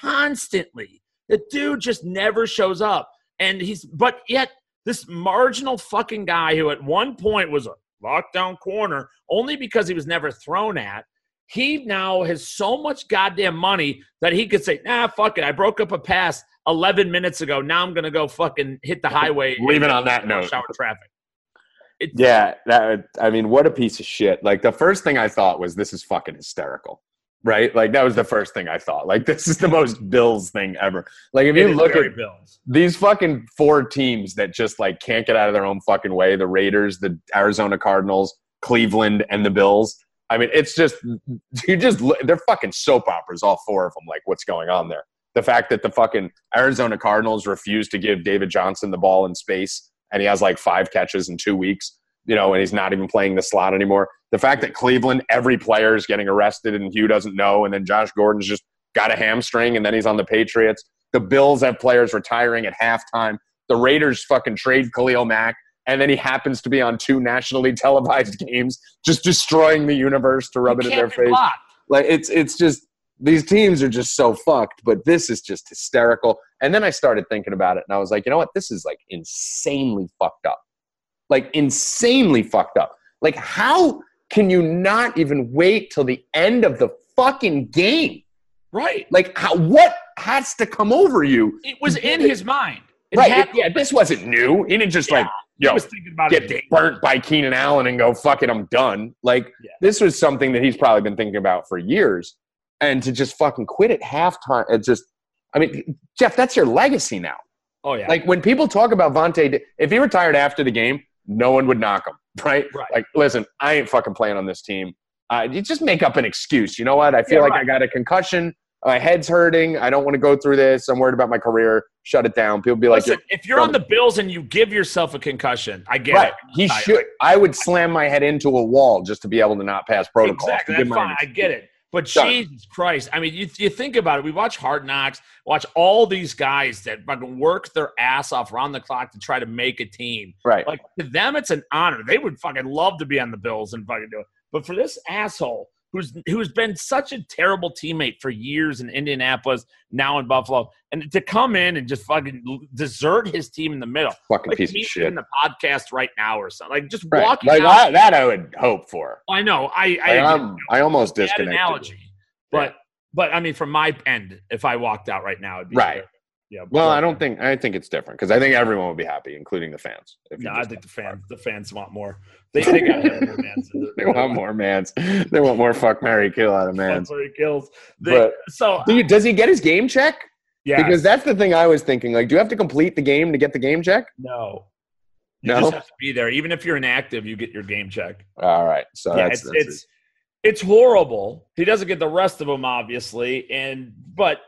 constantly. The dude just never shows up. And he's, but yet, this marginal fucking guy who at one point was a lockdown corner only because he was never thrown at, he now has so much goddamn money that he could say, nah, fuck it. I broke up a pass 11 minutes ago. Now I'm going to go fucking hit the highway. Leave it on that note. Shower traffic. It's, Yeah, that I mean, what a piece of shit. Like the first thing I thought was this is fucking hysterical. Right? Like that was the first thing I thought. Like this is the most Bills thing ever. Like if it you look at Bills. these fucking four teams that just like can't get out of their own fucking way, the Raiders, the Arizona Cardinals, Cleveland and the Bills. I mean, it's just you just they're fucking soap operas all four of them like what's going on there. The fact that the fucking Arizona Cardinals refuse to give David Johnson the ball in space and he has like five catches in 2 weeks you know, and he's not even playing the slot anymore. The fact that Cleveland, every player is getting arrested and Hue doesn't know, and then Josh Gordon's just got a hamstring and then he's on the Patriots. The Bills have players retiring at halftime. The Raiders fucking trade Khalil Mack, and then he happens to be on two nationally televised games, just destroying the universe to rub it in their face. blocked. Like it's it's just these teams are just so fucked, but this is just hysterical. And then I started thinking about it and I was like, you know what? This is like insanely fucked up. Like insanely fucked up. Like how can you not even wait till the end of the fucking game? Right. Like how what has to come over you? It was in his mind. It right. happened. yeah, this wasn't new. He didn't just like, Yo, was thinking about it. get daily. burnt by Keenan Allen and go, fuck it, I'm done. Like, Yeah. this was something that he's probably been thinking about for years. And to just fucking quit at halftime, it just, I mean, Jeff, that's your legacy now. Oh yeah. Like, when people talk about Vontae, if he retired after the game, no one would knock him, right? Right. Like, listen, I ain't fucking playing on this team. Uh, you just make up an excuse. You know what? I feel Yeah, like right. I got a concussion. My head's hurting. I don't want to go through this. I'm worried about my career. Shut it down. People be like, Listen, if you're on the Bills and you give yourself a concussion, I get Right. it. He Tired. should. I would slam my head into a wall just to be able to not pass protocol. Exactly. That's fine. I get it. But Done. Jesus Christ. I mean, you, you think about it. We watch Hard Knocks, watch all these guys that fucking work their ass off around the clock to try to make a team. Right. Like, to them, it's an honor. They would fucking love to be on the Bills and fucking do it. But for this asshole who's who's been such a terrible teammate for years in Indianapolis, now in Buffalo, and to come in and just fucking desert his team in the middle. Fucking Like piece of shit. in the podcast right now or something. Like just Right. walking Like out. I, that, I would hope for. I know. I Like, I, I'm, I almost disconnected. analogy, but but I mean, from my end, if I walked out right now, it'd be Right. Yeah. Well, I don't think. I think it's different because I think everyone would be happy, including the fans. No, I think the fans the fans want more. They, they got more mans. they want more mans. They want more fuck marry kill out of mans. That's where he kills. They, But so do you, does he get his game check? yeah, Because that's the thing I was thinking. Like, do you have to complete the game to get the game check? no, you No? just have to be there. Even if you're inactive, you get your game check. All right. So yeah, that's, it's that's it's it's horrible. He doesn't get the rest of them, obviously, and but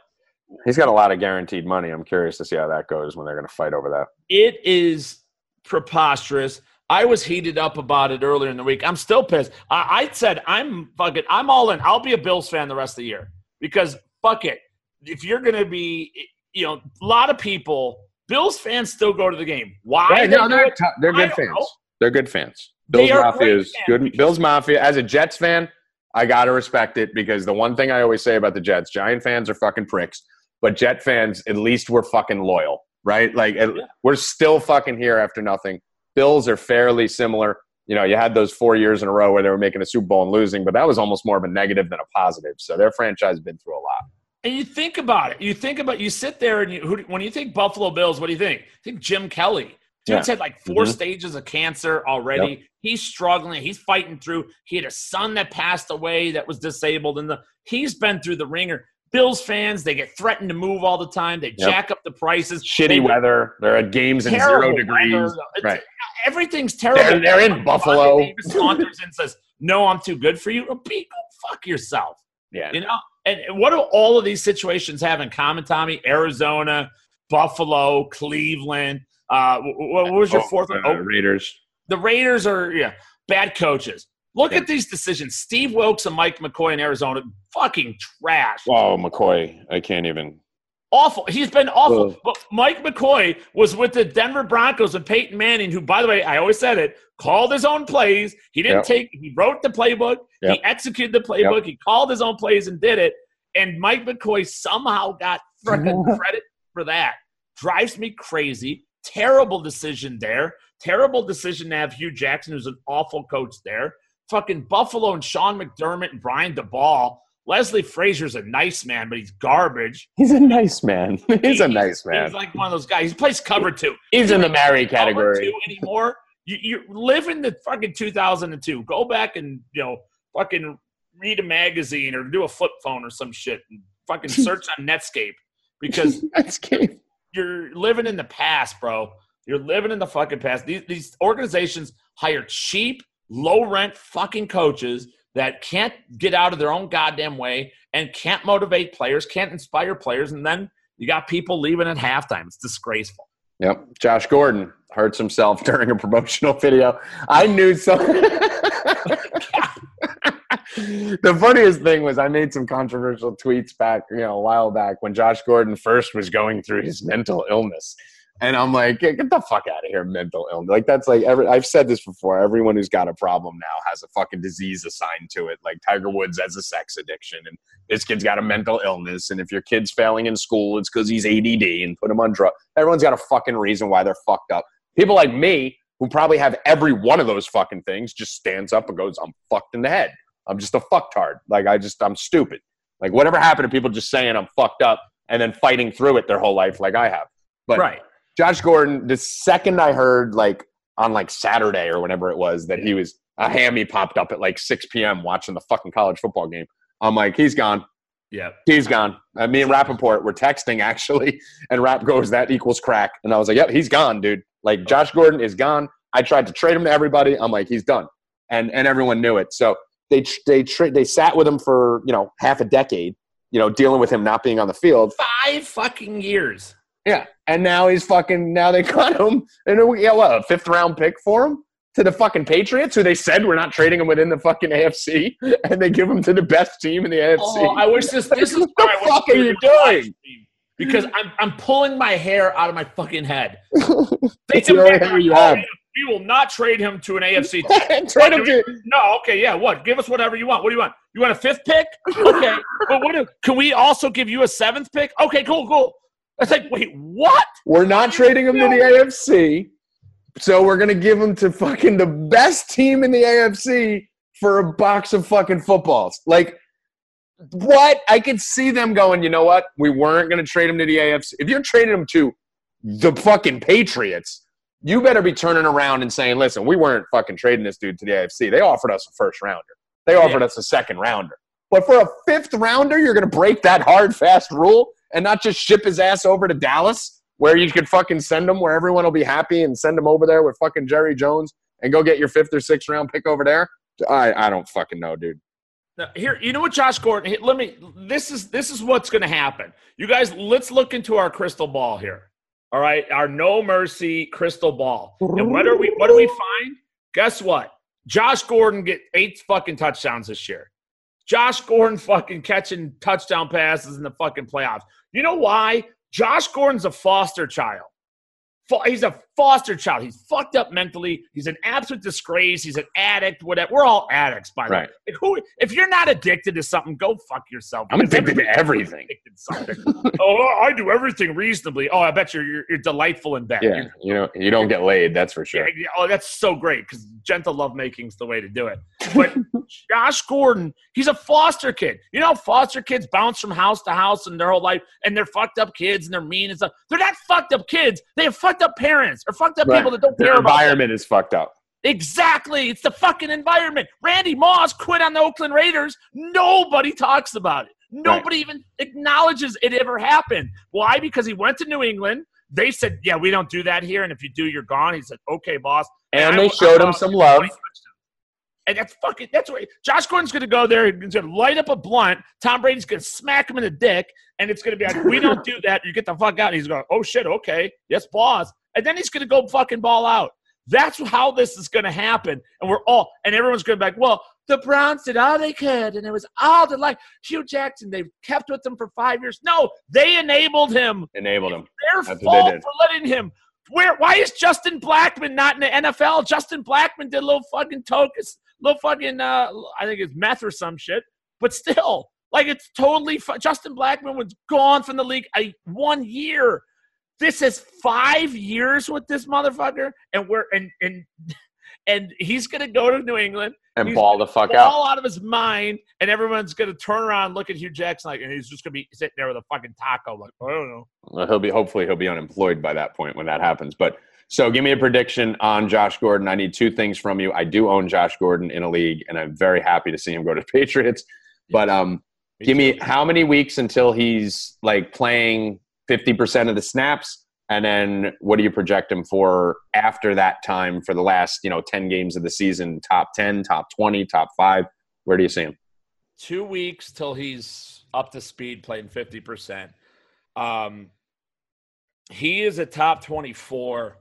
he's got a lot of guaranteed money. I'm curious to see how that goes when they're going to fight over that. it is preposterous. I was heated up about it earlier in the week. I'm still pissed. I, I said I'm fucking I'm all in. I'll be a Bills fan the rest of the year because fuck it. If you're gonna be, you know, a lot of people, Bills fans still go to the game. Why? Right, they no, they're, t- they're good fans. know. They're good fans. Bills are Mafia is good. because- Bills Mafia. As a Jets fan, I gotta respect it because the one thing I always say about the Jets, Giant fans are fucking pricks, but Jet fans, at least we're fucking loyal, right? Like Yeah. we're still fucking here after nothing. Bills are fairly similar. You know, you had those four years in a row where they were making a Super Bowl and losing, but that was almost more of a negative than a positive. So their franchise has been through a lot. And you think about it. You think about you sit there and you who, when you think Buffalo Bills, what do you think? I think Jim Kelly. Dude's Yeah. had like 4 Mhm. stages of cancer already. He's struggling. He's fighting through. He had a son that passed away that was disabled, and the he's been through the ringer. Bills fans, they get threatened to move all the time. They Yep. jack up the prices. Shitty They- weather. They're at games in zero degrees. Right. Everything's terrible. They're- they're in Buffalo. Davis saunters and says, "No, I'm too good for you." Go fuck yourself. Yeah. You know, and what do all of these situations have in common, Tommy? Arizona, Buffalo, Cleveland. Uh, wh- wh- what was your Oh, fourth one? uh, Oh, Raiders. the Raiders are yeah bad coaches. Look Yeah. at these decisions. Steve Wilks and Mike McCoy in Arizona, fucking trash. Oh, McCoy. I can't even. Awful. He's been awful. Ugh. But Mike McCoy was with the Denver Broncos and Peyton Manning, who, by the way, I always said it, called his own plays. He didn't Yep. take. He wrote the playbook. Yep. He executed the playbook. He called his own plays and did it. And Mike McCoy somehow got freaking credit for that. Drives me crazy. Terrible decision there. Terrible decision to have Hue Jackson, who's an awful coach there. Fucking Buffalo and Sean McDermott and Brian Daboll. Leslie Frazier's a nice man, but he's garbage. He's a nice man. He's a nice man. He's like one of those guys. He plays cover two. He's in the marry category. anymore. You, you live in the fucking 2002. Go back and you know fucking read a magazine or do a flip phone or some shit and fucking search on Netscape because good. you're living in the past, bro. You're living in the fucking past. These these organizations hire cheap, low rent fucking coaches that can't get out of their own goddamn way and can't motivate players, can't inspire players, and then you got people leaving at halftime. It's disgraceful. Yep. Josh Gordon hurts himself during a promotional video. I knew so. the funniest thing was I made some controversial tweets back, you know, a while back when Josh Gordon first was going through his mental illness. And I'm like, get the fuck out of here, mental illness. Like that's like every I've said this before. Everyone who's got a problem now has a fucking disease assigned to it. Like Tiger Woods has a sex addiction, and this kid's got a mental illness. And if your kid's failing in school, it's because he's ADD and put him on drugs. Everyone's got a fucking reason why they're fucked up. People like me, who probably have every one of those fucking things, just stands up and goes, "I'm fucked in the head. I'm just a fucktard. Like I just I'm stupid. Like whatever happened to people just saying I'm fucked up and then fighting through it their whole life, like I have. But right. Josh Gordon, the second I heard like on like Saturday or whenever it was that he was a hammy popped up at like 6 p.m. watching the fucking college football game. I'm like, he's gone. Yeah. He's gone. Uh, me and Rapoport were texting actually, and Rap goes, that equals crack. And I was like, yep, he's gone, dude. Like Josh Gordon is gone. I tried to trade him to everybody. I'm like, he's done. And and everyone knew it. So they tr- they tra- they sat with him for, you know, half a decade, you know, dealing with him not being on the field. Five fucking years. Yeah, and now he's fucking. Now they got him, and we got what a fifth round pick for him to the fucking Patriots, who they said we're not trading him within the fucking AFC, and they give him to the best team in the AFC. Oh, I wish this. This is What the I fuck are you doing live doing? stream, Because I'm I'm pulling my hair out of my fucking head. They the only hair you oh, have. We will not trade him to an AFC team. Trade him to. No, okay, yeah. What? Give us whatever you want. What do you want? You want a fifth pick? Okay, but what? Do, can we also give you a seventh pick? Okay, cool, cool. It's like, wait, what? We're not trading him to the AFC, so we're gonna give him to fucking the best team in the AFC for a box of fucking footballs. Like, what? I could see them going. You know what? We weren't gonna trade him to the AFC. If you're trading him to the fucking Patriots, you better be turning around and saying, "Listen, we weren't fucking trading this dude to the AFC. They offered us a first rounder. They offered us a second rounder." But for a fifth rounder, you're going to break that hard, fast rule and not just ship his ass over to Dallas, where you could fucking send him where everyone will be happy and send him over there with fucking Jerry Jones and go get your fifth or sixth round pick over there. I, I don't fucking know, dude. Now, here, you know what, Josh Gordon? let me. This is this is what's going to happen. You guys, let's look into our crystal ball here. All right, our no mercy crystal ball. And what are we? What do we find? Guess what? Josh Gordon get eight fucking touchdowns this year. Josh Gordon fucking catching touchdown passes in the fucking playoffs. You know why? Josh Gordon's a foster child. He's a foster child. He's fucked up mentally. He's an absolute disgrace. He's an addict. Whatever. We're all addicts, by the Right. way. Like who? If you're not addicted to something, go fuck yourself. I'm addicted to everything. addicted something. oh, I do everything reasonably. Oh, I bet you're you're, you're delightful in bed. Yeah, You're- you know, you don't get laid, that's for sure. yeah, oh, that's so great because gentle lovemaking is the way to do it. But Josh Gordon, he's a foster kid. You know, foster kids bounce from house to house in their whole life, and they're fucked up kids and they're mean and stuff. They're not fucked up kids. They have fucked up parents or fucked up Right. people that don't Their care about them. environment is fucked up. Exactly. It's the fucking environment. Randy Moss quit on the Oakland Raiders. Nobody talks about it. Nobody even acknowledges it ever happened. Why? Because he went to New England. They said, "Yeah, we don't do that here, and if you do, you're gone." He said, "Okay, boss." And I they will- showed I him some love. And that's fucking that's where Josh Gordon's gonna go there, he's gonna light up a blunt, Tom Brady's gonna smack him in the dick, and it's gonna be like, We don't do that, you get the fuck out. And he's going, Oh shit, okay, yes, boss. And then he's gonna go fucking ball out. That's how this is gonna happen. And we're all and everyone's gonna be like, Well, the Browns did all they could, and it was all the like Hue Jackson, they've kept with him for five years. No, they enabled him. Enabled him. Their That's fault for letting him. Where? Why is Justin Blackmon not in the NFL? Justin Blackmon did a little fucking tocus, little fucking, uh, I think it's meth or some shit. But still, like it's totally. Fu- Justin Blackmon was gone from the league a one year. This is five years with this motherfucker, and we're and and and he's gonna go to New England And He's ball the fuck out. fall out of his mind, and everyone's gonna turn around look at Hue Jackson like, and he's just gonna be sitting there with a fucking taco, like, I don't know. Well, he'll be hopefully he'll be unemployed by that point when that happens. But so give me a prediction on Josh Gordon. I need two things from you. I do own Josh Gordon in a league, and I'm very happy to see him go to Patriots. But um, give me how many weeks until he's like playing 50% of the snaps? And then what do you project him for after that time for the last, you know, 10 games of the season? Top 10, top 20, top five? Where do you see him? two weeks till he's up to speed playing 50%. Um, he is a top 24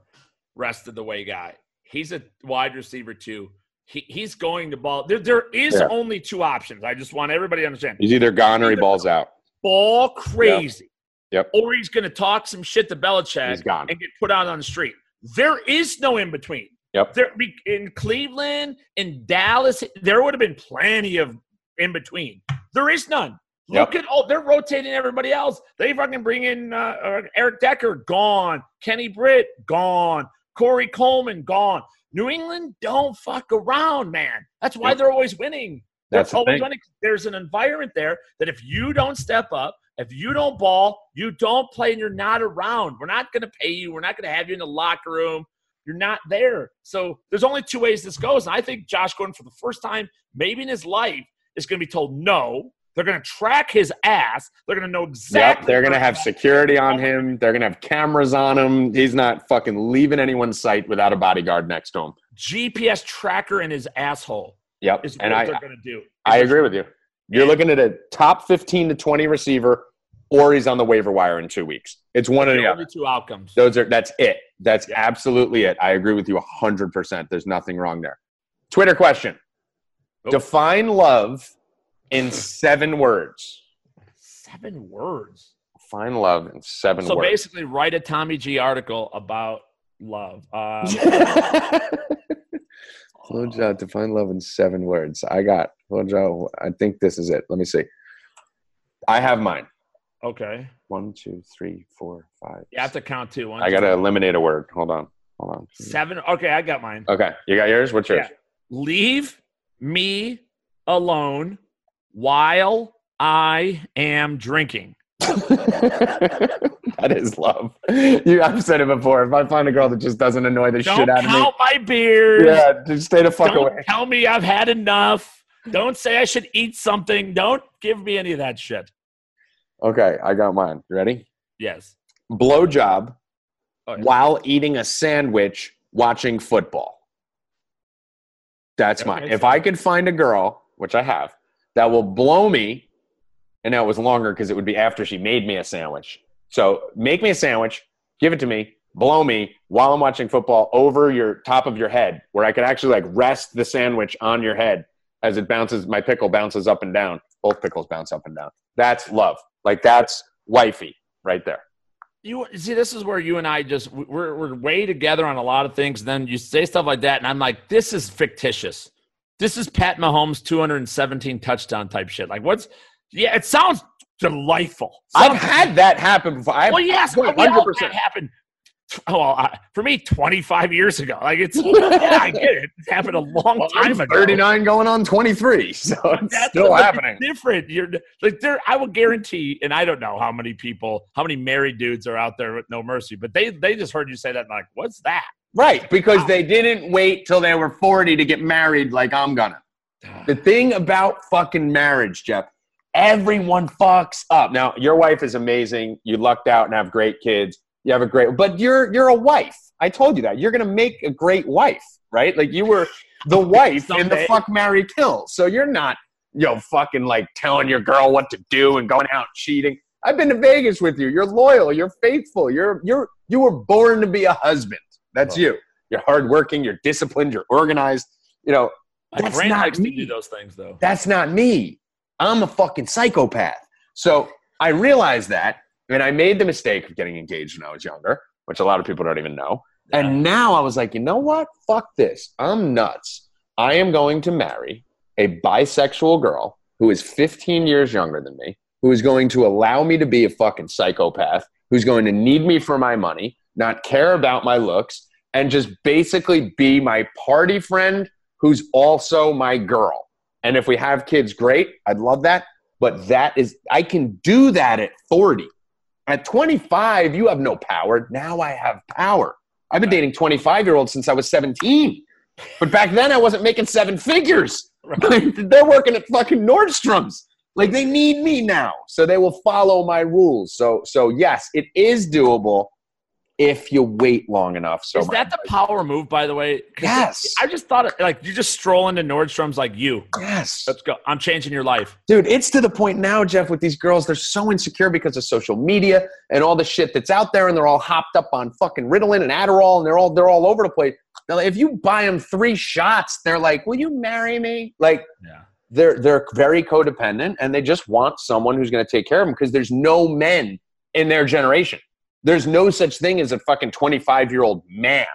rest of the way guy. He's a wide receiver too. He, he's going to ball. There, there is Yeah. only two options. I just want everybody to understand. He's either gone or he balls out. Ball crazy. Yep. Or he's going to talk some shit to Belichick He's gone. and get put out on the street. There is no in between. Yep. There in Cleveland, in Dallas, there would have been plenty of in between. There is none. Look at oh, they're rotating everybody else. They fucking bring in uh, uh, Eric Decker, gone. Kenny Britt, gone. Corey Coleman, gone. New England don't fuck around, man. That's why Yep. they're always winning. That's the always thing. winning. There's an environment there that if you don't step up, if you don't ball, you don't play, and you're not around. We're not going to pay you. We're not going to have you in the locker room. You're not there. So there's only two ways this goes. And I think Josh Gordon, for the first time, maybe in his life, is going to be told no. They're going to track his ass. They're going to know exactly. Yep, they're gonna have security on him. They're gonna have cameras on him. He's not fucking leaving anyone's sight without a bodyguard next to him. GPS tracker in his asshole Yep, is what and I they're going to do. I agree with you. You're looking at a top 15 to 20 receiver, or he's on the waiver wire in two weeks. It's one of The the only other. two outcomes. Those are that's it. That's Yeah. absolutely it. I agree with you 100. percent There's nothing wrong there. Twitter question: Oh. Define love in seven words. Seven words. Define love in seven So words. basically, write a Tommy G article about love. Um, Hello, Joe. Define love in seven words. I got. Hello, Joe. I think this is it. Let me see. I have mine. okay. One, two, three, four, five. You have to count two. One, I got to eliminate a word. Hold on. Hold on. Seven. Okay, I got mine. Okay. You got yours? What's yours? Leave me alone while I am drinking. that is love. You, I've said it before. If I find a girl that just doesn't annoy the Don't shit out of me, count my beers. yeah, just stay the fuck Don't away. tell me I've had enough. Don't say I should eat something. Don't give me any of that shit. Okay, I got mine. You ready? Yes. Blowjob Oh, yeah. while eating a sandwich watching football. That's mine. If I could find a girl, which I have, that will blow me, and now it was longer because it would be after she made me a sandwich. So make me a sandwich, give it to me, blow me while I'm watching football over your top of your head, where I could actually like rest the sandwich on your head as it bounces. My pickle bounces up and down. Both pickles bounce up and down. That's love. Like that's wifey right there. You see, this is where you and I just we're we're way together on a lot of things. Then you say stuff like that, and I'm like, this is fictitious. This is Pat Mahomes' 217 touchdown type shit. Like, what's? Yeah, it sounds delightful. I've Sounds- had that happen before. I've, Well, yes, we all 100%. that happened. Oh, well, I, for me, 25 years ago. Like it's, yeah, I get it. It happened a long Well, time I'm ago. 39 going on 23, so it's That's still happening. Different. You're like there. I will guarantee, and I don't know how many people, how many married dudes are out there with no mercy, but they they just heard you say that, and like, what's that? Right, because they didn't wait till they were 40 to get married like I'm gonna. The thing about fucking marriage, Jeff, everyone fucks up. Now, your wife is amazing. You lucked out and have great kids. You have a great, but you're you're a wife. I told you that. You're gonna make a great wife, right? Like you were the wife in the fuck marry Kill. So you're not, you know, fucking like telling your girl what to do and going out cheating. I've been to Vegas with you. You're loyal. You're faithful. You're you're you were born to be a husband. That's you. You're hardworking. You're disciplined. You're organized. You know, That's not likes me. to do those things though. that's not me. I'm a fucking psychopath. So I realized that, and I made the mistake of getting engaged when I was younger, which a lot of people don't even know. And now I was like, you know what? Fuck this. I'm nuts. I am going to marry a bisexual girl who is 15 years younger than me, who is going to allow me to be a fucking psychopath, who's going to need me for my money, not care about my looks, and just basically be my party friend who's also my girl. And if we have kids, great. I'd love that. But that is, I can do that at 40. At 25, you have no power. Now I have power. I've been dating 25 year olds since I was 17. But back then, I wasn't making seven figures. They're working at fucking Nordstrom's. Like they need me now, so they will follow my rules. So, so yes, it is doable if you wait long enough. So is that the power move, by the way, Yes. I just thought like you just stroll into Nordstrom's like you. yes, Let's go. I'm changing your life. dude? It's to the point now, Jeff, with these girls, they're so insecure because of social media and all the shit that's out there, and they're all hopped up on fucking Ritalin and Adderall, and they're all they're all over the place. They're if you buy them three shots, they're like, "Will you marry me?" Like Yeah. they're they're very codependent and they just want someone who's going to take care of them because there's no men in their generation. There's no such thing as a fucking 25 year old man.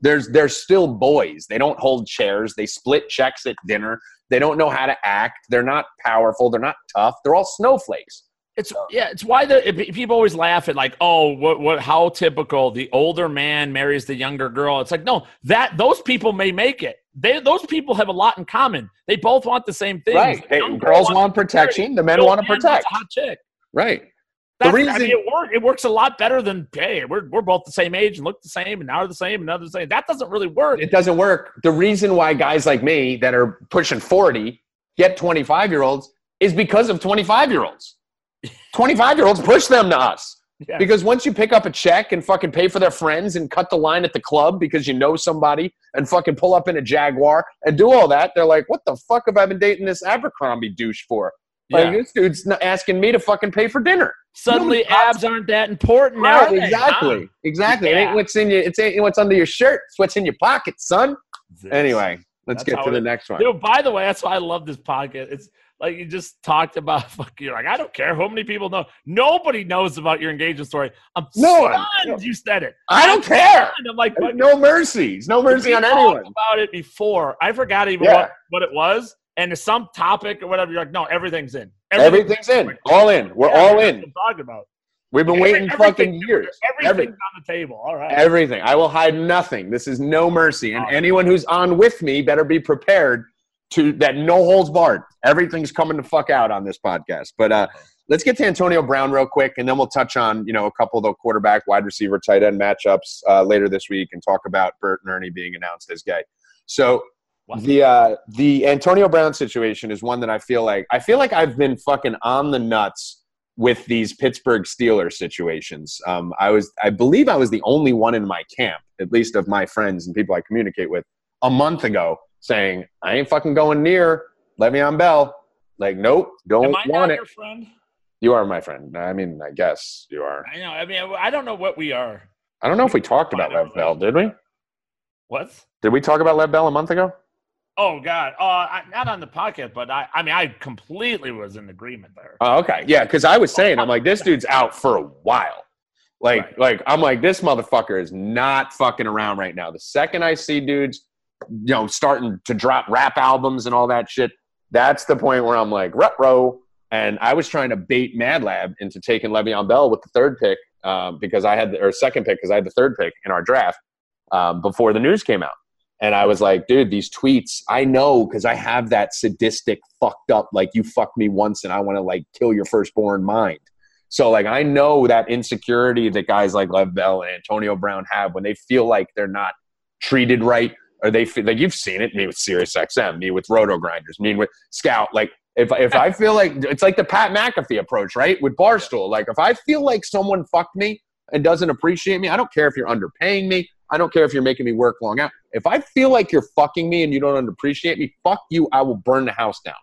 There's they're still boys. They don't hold chairs. They split checks at dinner. They don't know how to act. They're not powerful. They're not tough. They're all snowflakes. It's yeah. It's why the people always laugh at like, oh, what what? How typical the older man marries the younger girl. It's like no, that those people may make it. They those people have a lot in common. They both want the same thing. Right. Hey, girls want protection. The men want to protect. A hot chick. Right. That's, reason- I mean, it, work, it works a lot better than hey, we're we're both the same age and look the same and now the same and now they're the same. That doesn't really work. It doesn't work. The reason why guys like me that are pushing 40 get 25 year olds is because of 25 year olds. 25 year olds push them to us. Yeah. Because once you pick up a check and fucking pay for their friends and cut the line at the club because you know somebody and fucking pull up in a Jaguar and do all that, they're like, what the fuck have I been dating this Abercrombie douche for? Like, Yeah. this dude's not asking me to fucking pay for dinner. Suddenly, You know, abs aren't that important. now, Right, are exactly. Huh? Exactly. It ain't what's in your, it's ain't what's under your shirt. It's what's in your pocket, son. Anyway, let's get to the it- next one. By the way, that's why I love this podcast. It's like you just talked about fuck you're like, I don't care how many people know. Nobody knows about your engagement story. I'm No stunned you said it. I don't care. And I'm like, no mercies. No mercy on anyone. about it before. I forgot even Yeah. what, what it was. And some topic or whatever. You're like, no, everything's in. Everything's in. All in. We're Yeah, all in. talking about. We've been Every- waiting fucking years. Everything's Everything. on the table. All right. Everything. I will hide nothing. This is no mercy. And anyone who's on with me better be prepared to that no holds barred. Everything's coming to fuck out on this podcast. But uh let's get to Antonio Brown real quick and then we'll touch on, you know, a couple of the quarterback, wide receiver, tight end matchups uh, later this week and talk about Bert and Ernie being announced as gay. So What? the uh the Antonio Brown situation is one that I feel like I feel like I've been fucking on the nuts with these Pittsburgh Steelers situations. Um, I was, I believe, I was the only one in my camp, at least of my friends and people I communicate with, a month ago, saying I ain't fucking going near Le'Veon Bell. Like, nope, don't Am I want not it. your friend? You are my friend. I mean, I guess you are. I know. I mean, I don't know what we are. I don't know if we talked about Lev Bell, did we? What? Did we talk about Lev Bell a month ago? Oh God! Uh, I, not on the podcast, but I, I mean, I completely was in agreement there. Oh, okay. Yeah, because I was saying, I'm like, this dude's out for a while. Like, Right. like I'm like, this motherfucker is not fucking around right now. The second I see dudes, you know, starting to drop rap albums and all that shit, that's the point where I'm like, row. And I was trying to bait Mad Lab into taking Le'Veon Bell with the third pick um, because I had the, or second pick because I had the third pick in our draft um, before the news came out. And I was like, dude, these tweets, I know because I have that sadistic, fucked up, like you fucked me once and I want to like kill your firstborn mind. So like I know that insecurity that guys like Lev Bell and Antonio Brown have when they feel like they're not treated right, or they feel like you've seen it, me with Sirius XM, me with RotoGrinders, me with Scout. Like if if I feel like it's like the Pat McAfee approach, right? With Barstool. Like if I feel like someone fucked me and doesn't appreciate me, I don't care if you're underpaying me. I don't care if you're making me work long out. If I feel like you're fucking me and you don't appreciate me, fuck you. I will burn the house down.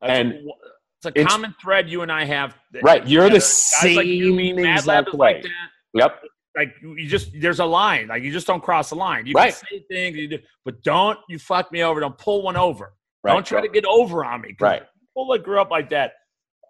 That's And it's a it's- common thread you and I have. Right, you're the Guys like you, me, same Mad Lab exact is like that. Yep. Like you just there's a line. Like you just don't cross the line. You Right. can say things, you do, but don't you fuck me over. Don't pull one over. Right. Don't try to get over on me. Right. People that grew up like that,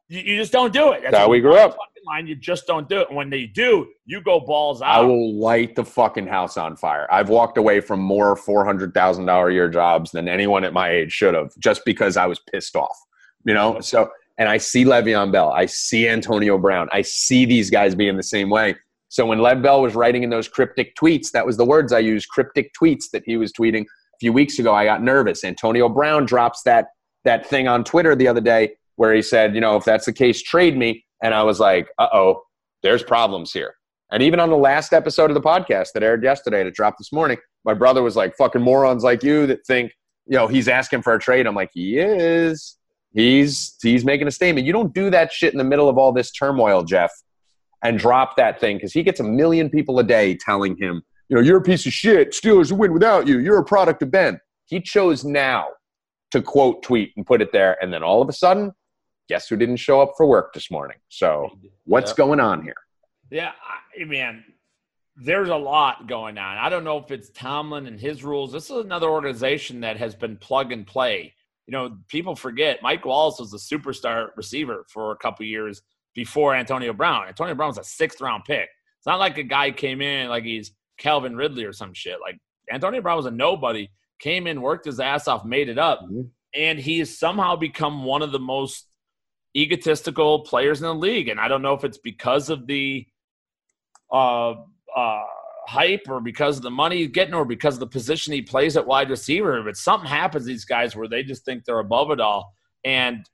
you, you just don't do it. That's how we grew up. Line, you just don't do it. And when they do, you go balls out. I will light the fucking house on fire. I've walked away from more four hundred thousand dollar a year jobs than anyone at my age should have, just because I was pissed off. You know, so and I see Le'Veon Bell, I see Antonio Brown, I see these guys being the same way. So when Lev Bell was writing in those cryptic tweets, that was the words I used, cryptic tweets that he was tweeting a few weeks ago. I got nervous. Antonio Brown drops that that thing on Twitter the other day where he said, you know, if that's the case, trade me. And I was like, uh oh, there's problems here. And even on the last episode of the podcast that aired yesterday, that dropped this morning, my brother was like, fucking morons like you that think, you know, he's asking for a trade. I'm like, he is. He's he's making a statement. You don't do that shit in the middle of all this turmoil, Jeff, and drop that thing because he gets a million people a day telling him, you know, you're a piece of shit. Steelers win without you. You're a product of Ben. He chose now to quote tweet and put it there, and then all of a sudden, guess who didn't show up for work this morning? So what's going on here? Yeah, I, man, there's a lot going on. I don't know if it's Tomlin and his rules. This is another organization that has been plug and play. You know, people forget Mike Wallace was a superstar receiver for a couple years before Antonio Brown. Antonio Brown was a sixth round pick. It's not like a guy came in like he's Calvin Ridley or some shit. Like Antonio Brown was a nobody, came in, worked his ass off, made it up, Mhm. and he has somehow become one of the most egotistical players in the league. And I don't know if it's because of the uh, uh, hype or because of the money he's getting or because of the position he plays at wide receiver. But something happens to these guys where they just think they're above it all. And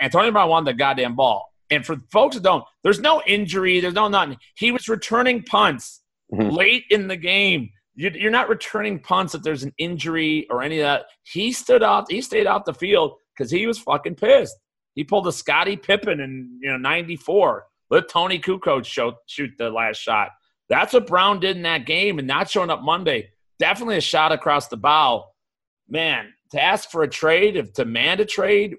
Antonio Brown won the goddamn ball. And for folks that don't, there's no injury, there's no nothing. He was returning punts Mhm. late in the game. You- You're not returning punts if there's an injury or any of that. He stood out. He stayed off the field because he was fucking pissed. He pulled a Scottie Pippen in you know '94. Let Toni Kukoc show, shoot the last shot. That's what Brown did in that game, and not showing up Monday. Definitely a shot across the bow. Man, to ask for a trade, if to demand a trade,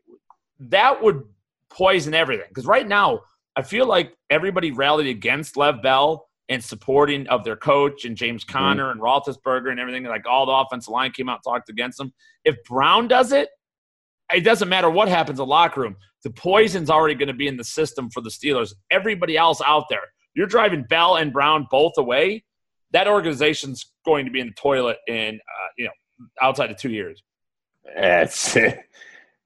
that would poison everything. Because right now, I feel like everybody rallied against Lev Bell and supporting of their coach and James mm-hmm. Conner and Roethlisberger and everything. Like all the offensive line came out and talked against them. If Brown does it, it doesn't matter what happens in the locker room. The poison's already going to be in the system for the Steelers. Everybody else out there, you're driving Bell and Brown both away. That organization's going to be in the toilet in uh, you know outside of two years. It's it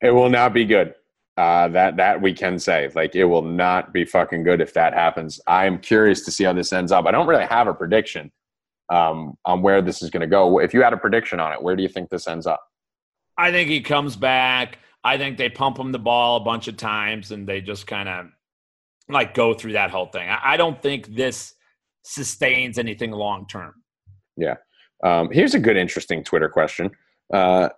will not be good. Uh, that that we can say. Like it will not be fucking good if that happens. I am curious to see how this ends up. I don't really have a prediction um, on where this is going to go. If you had a prediction on it, where do you think this ends up? I think he comes back. I think they pump him the ball a bunch of times and they just kind of like go through that whole thing. I, I don't think this sustains anything long term. Yeah. Um, here's a good, interesting Twitter question. Uh,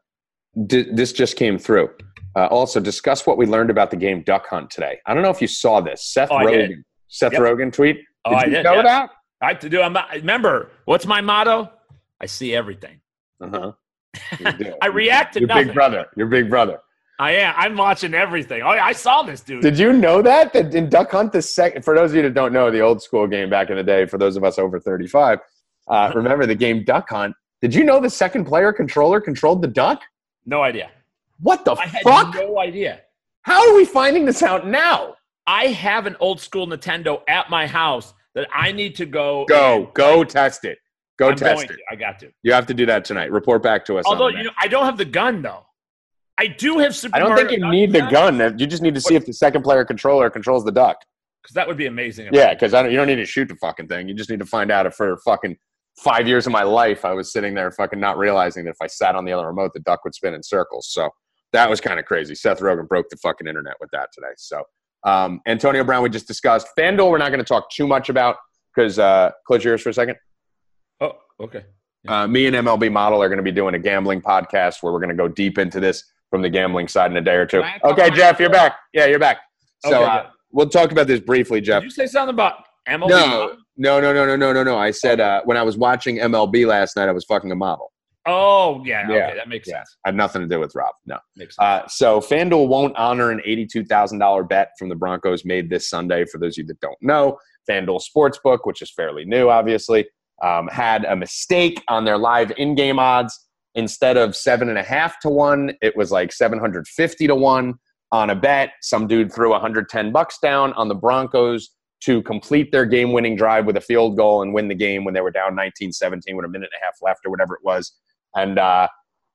d- this just came through. Uh, also, discuss what we learned about the game Duck Hunt today. I don't know if you saw this. Seth Oh, Rogen. Seth Yep. Rogen tweet. Oh, Did I did, know yes. that? I have to do. I'm not, remember what's my motto? I see everything. Uh-huh. You do. I react to Your big brother. Your big brother. I am. I'm watching everything. Oh, I saw this dude. Did you know that that in Duck Hunt the second? For those of you that don't know the old school game back in the day, for those of us over thirty-five, uh, remember the game Duck Hunt? Did you know the second player controller controlled the duck? no idea. What the I had fuck? no idea. How are we finding this out now? I have an old school Nintendo at my house that I need to go. Go, go test it. Go I'm test it. to. I got to. You have to do that tonight. Report back to us. Although you know, I don't have the gun though. I do have Super I don't think you need the gun. You just need to see if the second player controller controls the duck. because that would be amazing. Yeah, because I don't. You don't need to shoot the fucking thing. You just need to find out if for fucking five years of my life I was sitting there fucking not realizing that if I sat on the other remote, the duck would spin in circles. So that was kind of crazy. Seth Rogen broke the fucking internet with that today. So um, Antonio Brown, we just discussed. FanDuel, we're not going to talk too much about because uh, close your ears for a second. Oh, okay. Uh, me and MLB Model are going to be doing a gambling podcast where we're going to go deep into this from the gambling side in a day or two. Can I talk Okay, Jeff, it? you're back. Yeah, you're back. So Okay, uh, we'll talk about this briefly, Jeff. Did you say something about MLB. No, no, no, no, no, no, no, no. I said uh, when I was watching MLB last night, I was fucking a model. Oh yeah, Yeah, okay, that makes yeah. sense. I have nothing to do with Rob. No. Makes sense. Uh, so FanDuel won't honor an eighty-two thousand dollar bet from the Broncos made this Sunday. For those of you that don't know, FanDuel Sportsbook, which is fairly new, obviously, um, had a mistake on their live in-game odds. Instead of seven and a half to one, it was like seven hundred fifty to one on a bet. Some dude threw one hundred ten bucks down on the Broncos to complete their game-winning drive with a field goal and win the game when they were down 19-17 with a minute and a half left or whatever it was. And uh,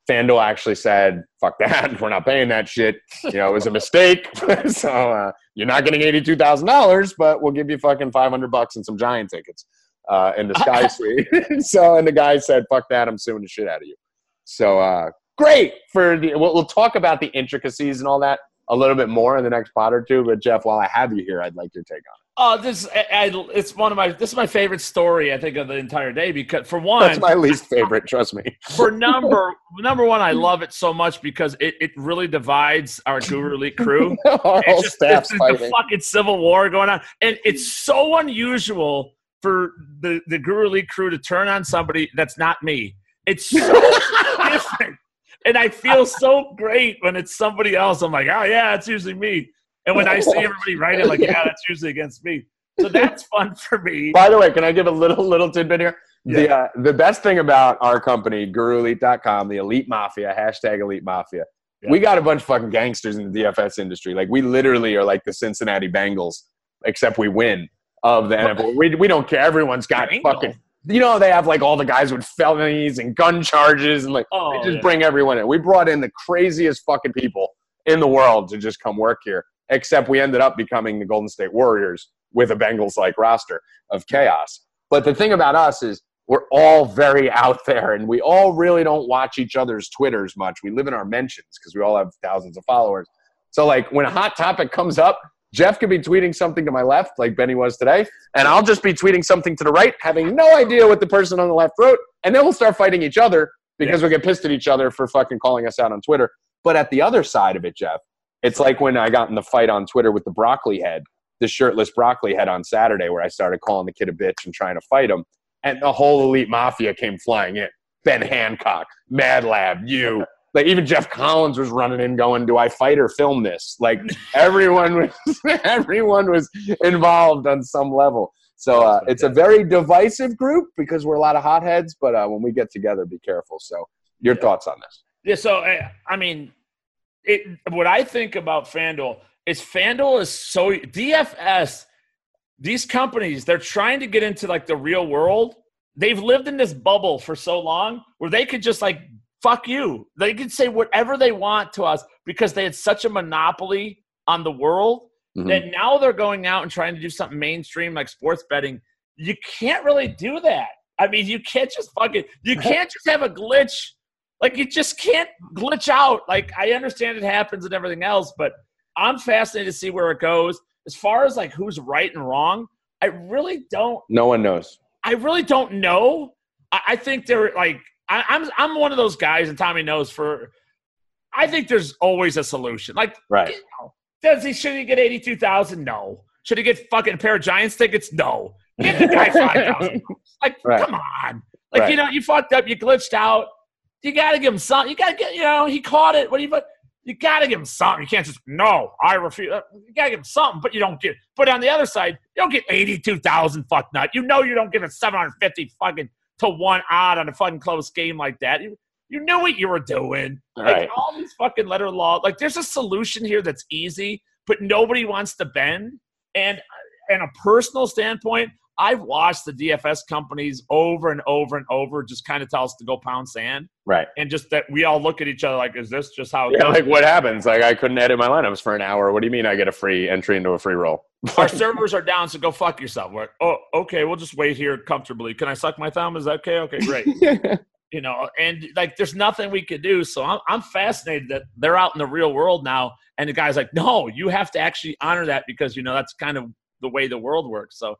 FanDuel actually said, fuck that. We're not paying that shit. You know, it was a mistake. so uh, you're not getting $82,000, but we'll give you fucking 500 bucks and some giant tickets uh, in the Sky Suite. so, and the guy said, fuck that. I'm suing the shit out of you. So, uh, great for the, we'll, we'll talk about the intricacies and all that a little bit more in the next pod or two. But Jeff, while I have you here, I'd like your take on Oh, this I, I, it's one of my this is my favorite story I think of the entire day because for one, That's my least favorite, trust me. for number number one, I love it so much because it, it really divides our Guru Elite crew. Our whole It's just staff's it's the fighting. fucking civil war going on, and it's so unusual for the the Guru Elite crew to turn on somebody that's not me. It's so different, and I feel so great when it's somebody else. I'm like, oh yeah, it's usually me. And when I see everybody write it, like, yeah, that's usually against me. So that's fun for me. By the way, can I give a little little tidbit here? The uh, the best thing about our company, GuruElite.com, the Elite Mafia, hashtag Elite Mafia, Yeah. we got a bunch of fucking gangsters in the DFS industry. Like we literally are like the Cincinnati Bengals, except we win of the NFL. We, we don't care. Everyone's got fucking. You know they have like all the guys with felonies and gun charges and like Oh, they just yeah. bring everyone in. We brought in the craziest fucking people in the world to just come work here. Except we ended up becoming the Golden State Warriors with a Bengals like roster of chaos. But the thing about us is we're all very out there and we all really don't watch each other's Twitters much. We live in our mentions because we all have thousands of followers. So like when a hot topic comes up, Jeff could be tweeting something to my left, like Benny was today, and I'll just be tweeting something to the right, having no idea what the person on the left wrote, and then we'll start fighting each other because we get pissed at each other for fucking calling us out on Twitter. But at the other side of it, Jeff, it's like when I got in the fight on Twitter with the broccoli head, the shirtless broccoli head on Saturday, where I started calling the kid a bitch and trying to fight him, and the whole elite mafia came flying in. Ben Hancock, Mad Lab, you. Like even Jeff Collins was running in, going, "Do I fight or film this?" Like everyone was, everyone was involved on some level. So uh, it's a very divisive group because we're a lot of hotheads. But uh, when we get together, be careful. So your thoughts on this? Yeah, so I, I mean, it. What I think about FanDuel is FanDuel is so DFS. These companies, they're trying to get into like the real world. They've lived in this bubble for so long where they could just like fuck you. They could say whatever they want to us because they had such a monopoly on the world Mhm. that now they're going out and trying to do something mainstream like sports betting. You can't really do that. I mean, you can't just fucking you can't just have a glitch. Like you just can't glitch out. Like I understand it happens and everything else, but I'm fascinated to see where it goes. As far as like who's right and wrong, I really don't No one knows. I really don't know. I, I think they're like I, I'm I'm one of those guys, and Tommy knows for. I think there's always a solution. Like, Right. you know, does he should he get eighty two thousand? No. Should he get fucking a pair of Giants tickets? No. Give the guy five thousand. Like, Right. come on. Like, Right. you know, you fucked up. You glitched out. You got to give him something. You got to get. You know, he caught it. What do you? But you got to give him something. You can't just no. I refuse. Uh, You got to give him something, but you don't get. But on the other side, you don't get eighty-two thousand fuck nut. You know you don't give it seven hundred fifty fucking to one odd on a fucking close game like that. You you knew what you were doing. Like Right. all these fucking letter law. Like there's a solution here that's easy, but nobody wants to bend. And and a personal standpoint, I've watched the DFS companies over and over and over just kind of tell us to go pound sand, Right. and just that we all look at each other like, is this just how it Yeah, goes? like what happens? Like I couldn't edit my lineups for an hour. What do you mean I get a free entry into a free roll? Our servers are down, so go fuck yourself. We're like, oh, okay, we'll just wait here comfortably. Can I suck my thumb? Is that okay? Okay, great. you know, and like there's nothing we could do. So I'm, I'm fascinated that they're out in the real world now. And the guy's like, no, you have to actually honor that because, you know, that's kind of the way the world works. So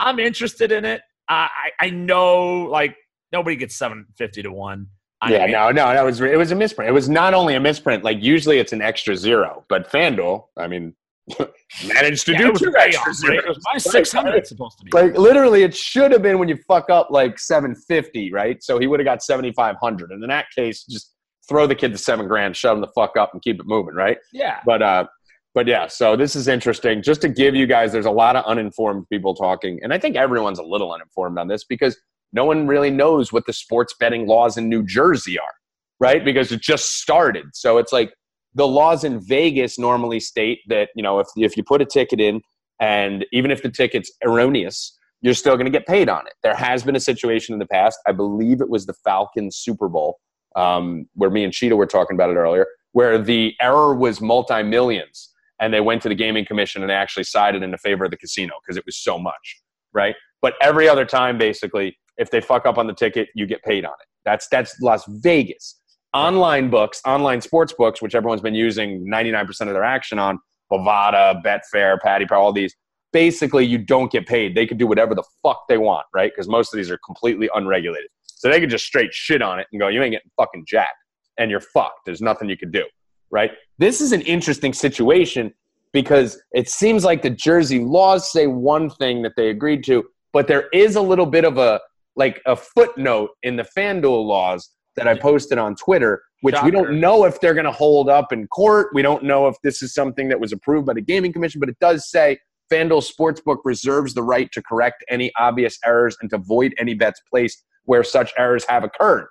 I'm interested in it. I, I I know like nobody gets 750 to one. I yeah, mean, no, no, that was it was a misprint. It was not only a misprint. Like usually it's an extra zero, but FanDuel, I mean, managed to Yeah, do it was two way extra off, right? It was zeros. minus 600 it's supposed to be. Like literally, it should have been when you fuck up like seven fifty, right? So he would have got seventy five hundred, and in that case, just throw the kid to seven grand, shut him the fuck up, and keep it moving, right? yeah. But uh, but yeah, so this is interesting. Just to give you guys, there's a lot of uninformed people talking, and I think everyone's a little uninformed on this because no one really knows what the sports betting laws in New Jersey are, right? Because it just started, so it's like the laws in Vegas normally state that you know if if you put a ticket in, and even if the ticket's erroneous, you're still going to get paid on it. There has been a situation in the past, I believe it was the Falcons Super Bowl, um, where me and Cheetah were talking about it earlier, where the error was multi millions and they went to the gaming commission and actually sided in the favor of the casino because it was so much, right? But every other time, basically, if they fuck up on the ticket, you get paid on it. That's that's Las Vegas. Online books, online sports books, which everyone's been using 99% of their action on, Bovada, Betfair, Paddy Power, all these. Basically, you don't get paid. They can do whatever the fuck they want, right? Because most of these are completely unregulated. So they could just straight shit on it and go, you ain't getting fucking jacked. And you're fucked. There's nothing you can do, right? This is an interesting situation because it seems like the Jersey laws say one thing that they agreed to, but there is a little bit of a like a footnote in the FanDuel laws that I posted on Twitter, which we don't know if they're going to hold up in court. We don't know if this is something that was approved by the Gaming Commission, but it does say FanDuel Sportsbook reserves the right to correct any obvious errors and to void any bets placed where such errors have occurred.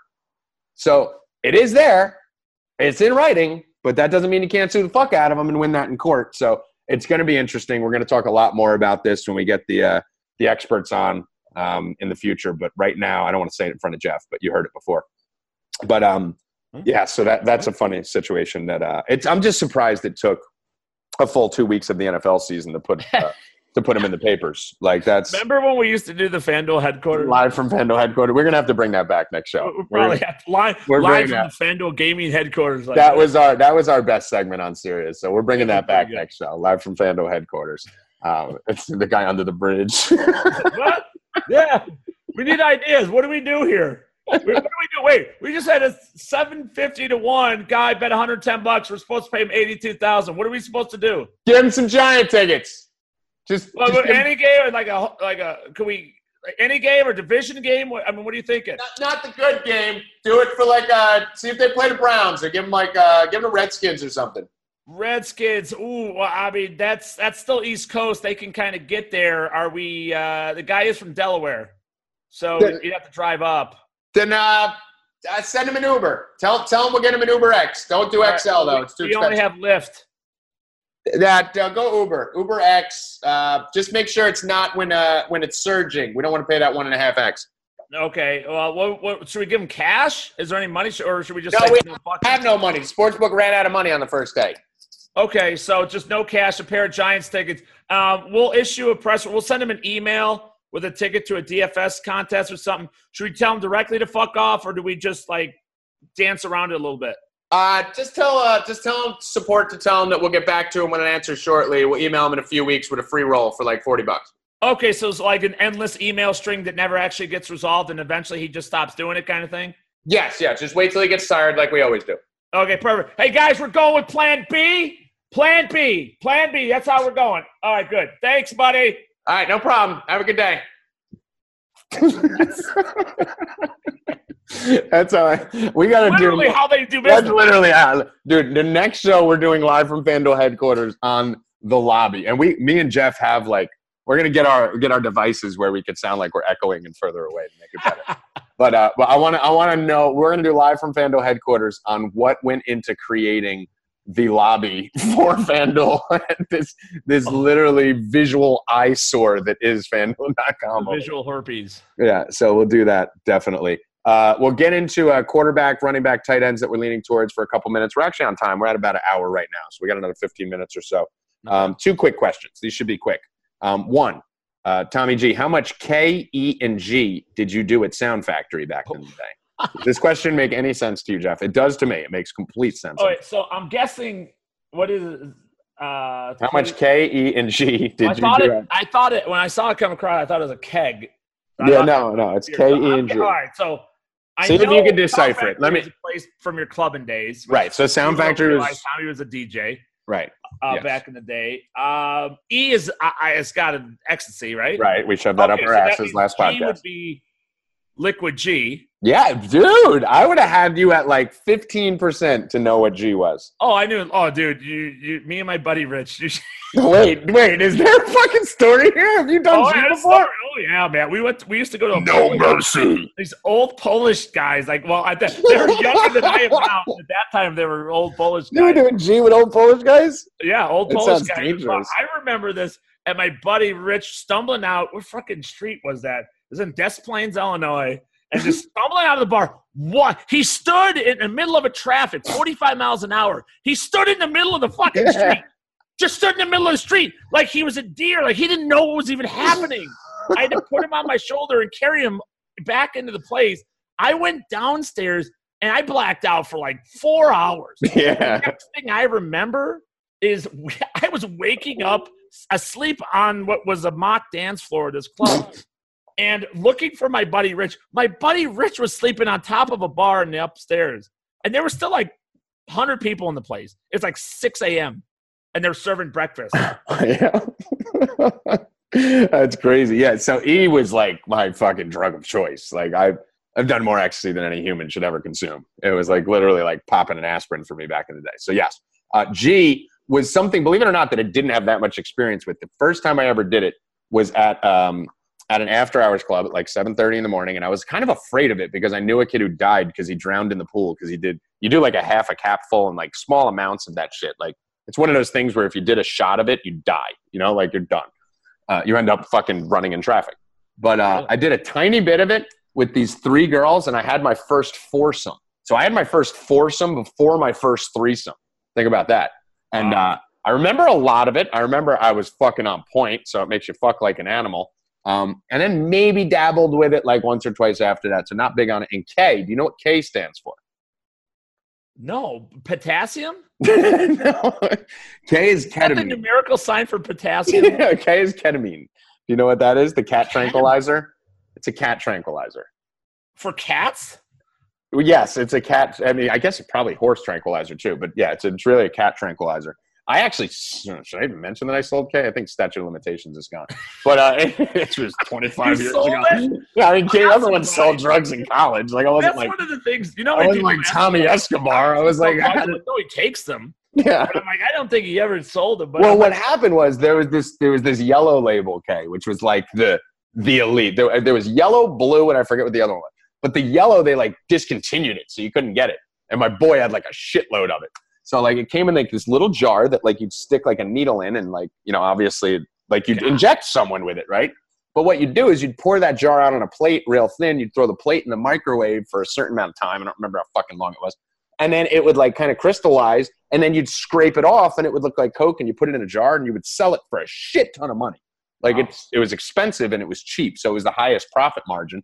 So it is there. It's in writing, but that doesn't mean you can't sue the fuck out of them and win that in court. So it's going to be interesting. We're going to talk a lot more about this when we get the uh, the experts on um, in the future. But right now, I don't want to say it in front of Jeff, but you heard it before. But um, yeah, so that that's a funny situation. That uh, it's I'm just surprised it took a full two weeks of the NFL season to put uh, to put them in the papers. Like that's Remember when we used to do the FanDuel headquarters? live from FanDuel headquarters. We're gonna have to bring that back next show. We We're probably gonna- have to live, we're live from the FanDuel gaming headquarters. Like that was our that was our best segment on Sirius. So we're bringing that back next show, live from FanDuel headquarters. Um, it's the guy under the bridge. what? Yeah, we need ideas. What do we do here? Wait, What do we do? Wait, we just had a seven fifty to one guy bet one hundred ten bucks. We're supposed to pay him eighty two thousand. What are we supposed to do? Give him some giant tickets. Just, Well, just give him- any game, like a like a, can we like any game or division game? I mean, what are you thinking? not, not the good game. Do it for like uh see if they play the Browns or give them like uh give them the Redskins or something. Redskins. Ooh, well, I mean that's that's still East Coast. They can kind of get there. Are we? uh The guy is from Delaware, so Then- you'd have to drive up. Then uh, uh send him an Uber. Tell tell him we'll get him an Uber X. Don't do XL though. It's too we only expensive. have Lyft. that uh, go Uber, Uber X. Uh, just make sure it's not when uh when it's surging. We don't want to pay that one and a half X. Okay. Well, what, what, should we give him cash? Is there any money, or should we just No, say we no, fuck have no money. Sportsbook ran out of money on the first day. Okay, so just no cash, a pair of Giants tickets. Um, we'll issue a press. We'll send him an email with a ticket to a DFS contest or something. Should we tell him directly to fuck off, or do we just like dance around it a little bit? Uh, just tell uh, just tell him support to tell him that we'll get back to him with an answer shortly. We'll email him in a few weeks with a free roll for like forty bucks. Okay, so it's like an endless email string that never actually gets resolved, and eventually he just stops doing it, kind of thing. Yes, yeah. Just wait till he gets tired, like we always do. Okay, perfect. Hey guys, we're going with Plan B. Plan B. Plan B. That's how we're going. All right, good. Thanks, buddy. All right, no problem. Have a good day. That's all right. We got to do. Literally, how they do That's literally, how- dude. The next show we're doing live from FanDuel headquarters on the lobby, and we, me and Jeff have like, we're gonna get our get our devices where we could sound like we're echoing and further away to make it better. but uh, but I want to I want to know. We're gonna do live from FanDuel headquarters on what went into creating the lobby for FanDuel. this this literally visual eyesore that is FanDuel.com. Visual herpes. Yeah, so we'll do that definitely. Uh, we'll get into uh, quarterback, running back, tight ends that we're leaning towards for a couple minutes. We're actually on time. We're at about an hour right now, so we got another 15 minutes or so. Um, two quick questions. These should be quick. Um, one, uh, Tommy G, how much K, E, and G did you do at Sound Factory back in the day? Does this question make any sense to you, Jeff? It does to me. It makes complete sense. All right, so I'm guessing what is uh How much K, E, and G did I you thought it I thought it when I saw it come across, I thought it was a keg. I yeah, no, no, it's K, E, and G. All right, so I See if you can decipher it. Let me- place from your clubbing days. Right, so Sound Factory was Tommy was a DJ. right. uh, Yes. back in the day. Um, e is I, I, it's got an ecstasy, right? Right. We shoved that up our so asses last G podcast. would be liquid G. Yeah, dude. I would have had you at like 15% to know what G was. Oh, I knew. Oh, dude, you, you, me and my buddy Rich. You, Wait, wait. Is there a fucking story here? Have you done oh, G before? oh, yeah, man. We went. We used to go to a No Polish- mercy. These old Polish guys, like, well, I th- they were younger than I am now. At that time, they were old Polish Guys. You were doing G with old Polish guys? Yeah, old That Polish guys. dangerous. I remember this and my buddy Rich stumbling out. What fucking street was that? Was in Des Plaines, Illinois. And just stumbling out of the bar. What? He stood in the middle of a traffic, 45 miles an hour. He stood in the middle of the fucking street. Just stood in the middle of the street like he was a deer. Like he didn't know what was even happening. I had to put him on my shoulder and carry him back into the place. I went downstairs and I blacked out for like four hours. Yeah. The next thing I remember is I was waking up asleep on what was a mock dance floor of this club and looking for my buddy Rich. My buddy Rich was sleeping on top of a bar in the upstairs. And there were still like 100 people in the place. It's like 6 a.m. and they're serving breakfast. yeah. That's crazy. Yeah. So E was like my fucking drug of choice. Like I've I've done more ecstasy than any human should ever consume. It was like literally like popping an aspirin for me back in the day. So yes, uh, G was something. Believe it or not, that I didn't have that much experience with. The first time I ever did it was at um, at an after hours club at like seven thirty in the morning, and I was kind of afraid of it because I knew a kid who died because he drowned in the pool because he did. You do like a half a cap full and like small amounts of that shit. Like it's one of those things where if you did a shot of it, you die. You know, like you're done. Uh, you end up fucking running in traffic. But uh, I did a tiny bit of it with these three girls, and I had my first foursome. So I had my first foursome before my first threesome. Think about that. And uh, I remember a lot of it. I remember I was fucking on point, so it makes you fuck like an animal. Um, and then maybe dabbled with it like once or twice after that. So not big on it. And K, do you know what K stands for? No, potassium? no. K is Is that the numerical sign for potassium? Yeah, K is ketamine. Do you know what that is? The cat tranquilizer? It's a cat tranquilizer. for cats? Yes, it's a cat. I mean, I guess it's probably horse tranquilizer too, but yeah, it's, it's really a cat tranquilizer. I actually should I even mention that I sold K? I think statute of limitations is gone, but uh, it was 25 years ago. it? Yeah, I mean, K, everyone sold drugs in college. Like I wasn't That's like one of the things. You know, I wasn't like Tommy Escobar. I was like, I no, he takes them. yeah. But I'm like, I don't think he ever sold them. But well, I'm what like, happened was there was this there was this yellow label K, which was like the the elite. There, there was yellow, blue, and I forget what the other one was. But the yellow, they like discontinued it, so you couldn't get it. And my boy had like a shitload of it. So like it came in like this little jar that like you'd stick like a needle in, and like you know obviously like you'd God. inject someone with it, right? But what you'd do is you'd pour that jar out on a plate real thin. You'd throw the plate in the microwave for a certain amount of time. I don't remember how fucking long it was. And then it would like kind of crystallize, and then you'd scrape it off, and it would look like Coke, and you put it in a jar, and you would sell it for a shit ton of money. Like Wow. it's it was expensive and it was cheap, so it was the highest profit margin.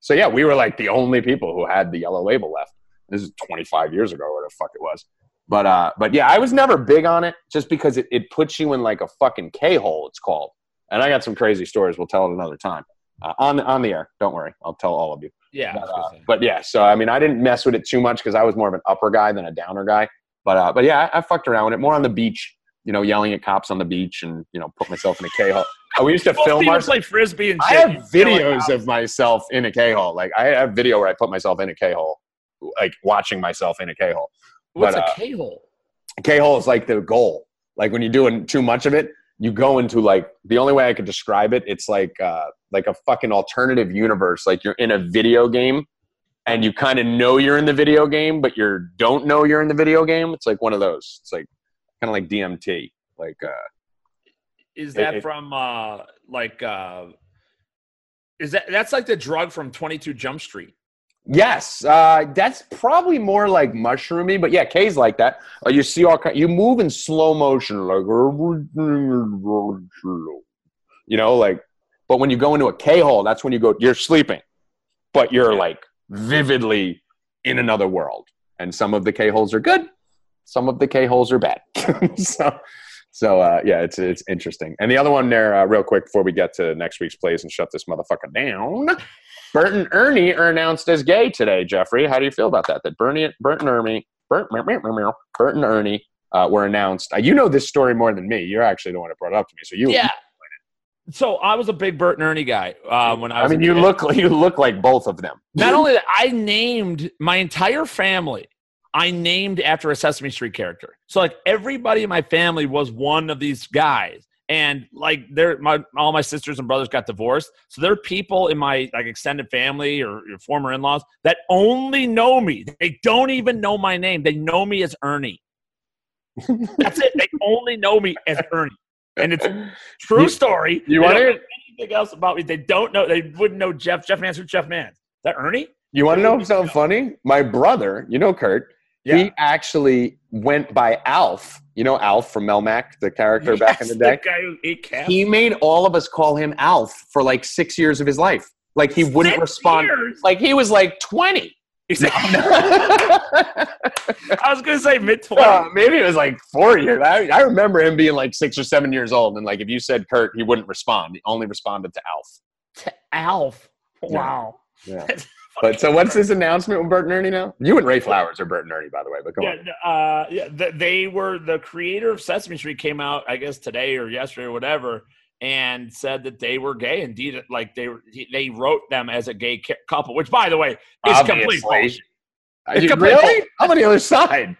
So yeah, we were like the only people who had the yellow label left. This is 25 years ago, or the fuck it was. But uh, but yeah, I was never big on it, just because it, it puts you in like a fucking K hole. It's called, and I got some crazy stories. We'll tell it another time uh, on on the air. Don't worry, I'll tell all of you. yeah. But, uh, but yeah, so I mean, I didn't mess with it too much because I was more of an upper guy than a downer guy. But uh, but yeah, I, I fucked around with it more on the beach. You know, yelling at cops on the beach and you know, put myself in a K hole. Uh, we used to film our. play frisbee and shit. I have You feel like, videos "Oh, of myself in a K hole. Like I have video where I put myself in a K hole, like watching myself in a K hole. What's but, a uh, K hole? K hole is like the goal. Like when you're doing too much of it, you go into like the only way I could describe it. It's like uh, like a fucking alternative universe. Like you're in a video game, and you kind of know you're in the video game, but you don't know you're in the video game. It's like one of those. It's like kind of like DMT. Like uh, Is it- that it- from uh like uh is that that's like the drug from 22 Jump Street? Yes, uh, that's probably more like mushroomy, but yeah, K's like that. Uh, you see all kind, you move in slow motion, like you know, like. But when you go into a K hole, that's when you go. You're sleeping, but you're like vividly in another world. And some of the K holes are good, some of the K holes are bad. so, so uh, yeah, it's it's interesting. And the other one there, uh, real quick, before we get to next week's plays and shut this motherfucker down. Bert and Ernie are announced as gay today, Jeffrey. How do you feel about that? That Bernie, Bert and Ernie, Bert, Bert and Ernie uh, were announced. Uh, you know this story more than me. You're actually the one that brought it up to me. So you, Yeah. So I was a big Bert and Ernie guy uh, when I I was. mean, a you kid. look you look like both of them. Not only that, I named my entire family. I named after a Sesame Street character. So like everybody in my family was one of these guys, and like they're my all my sisters and brothers got divorced. So there are people in my like extended family or your former in laws that only know me. They don't even know my name. They know me as Ernie. That's it. They only know me as Ernie, and it's true story. you They wanna hear- anything else about me? They don't know. They wouldn't know Jeff. Jeff Mans. Jeff Mans? Is that Ernie? You want to know something funny? My brother, you know Kurt, he actually went by Alf. You know Alf from Melmac, the character back in the Yes, day. guy who ate. He made all of us call him Alf for like six years of his life. Like he wouldn't Six respond. years? Like he was like twenty. He's- I was gonna say mid Uh, twenties. maybe it was like four years. I, I remember him being like six or seven years old, and like if you said Kurt, he wouldn't respond. He only responded to Alf. Alf. Wow. Yeah. That's But so what's this announcement with Bert and Ernie now? You and Ray Flowers are Bert and Ernie, by the way. But come Yeah, on. uh, yeah. th- They were the creator of Sesame Street came out, I guess today or yesterday or whatever, and said that they were gay. Indeed, like they they wrote them as a gay couple, which, by the way, is complete bullshit. It's you complete really? bullshit. I'm on the other side.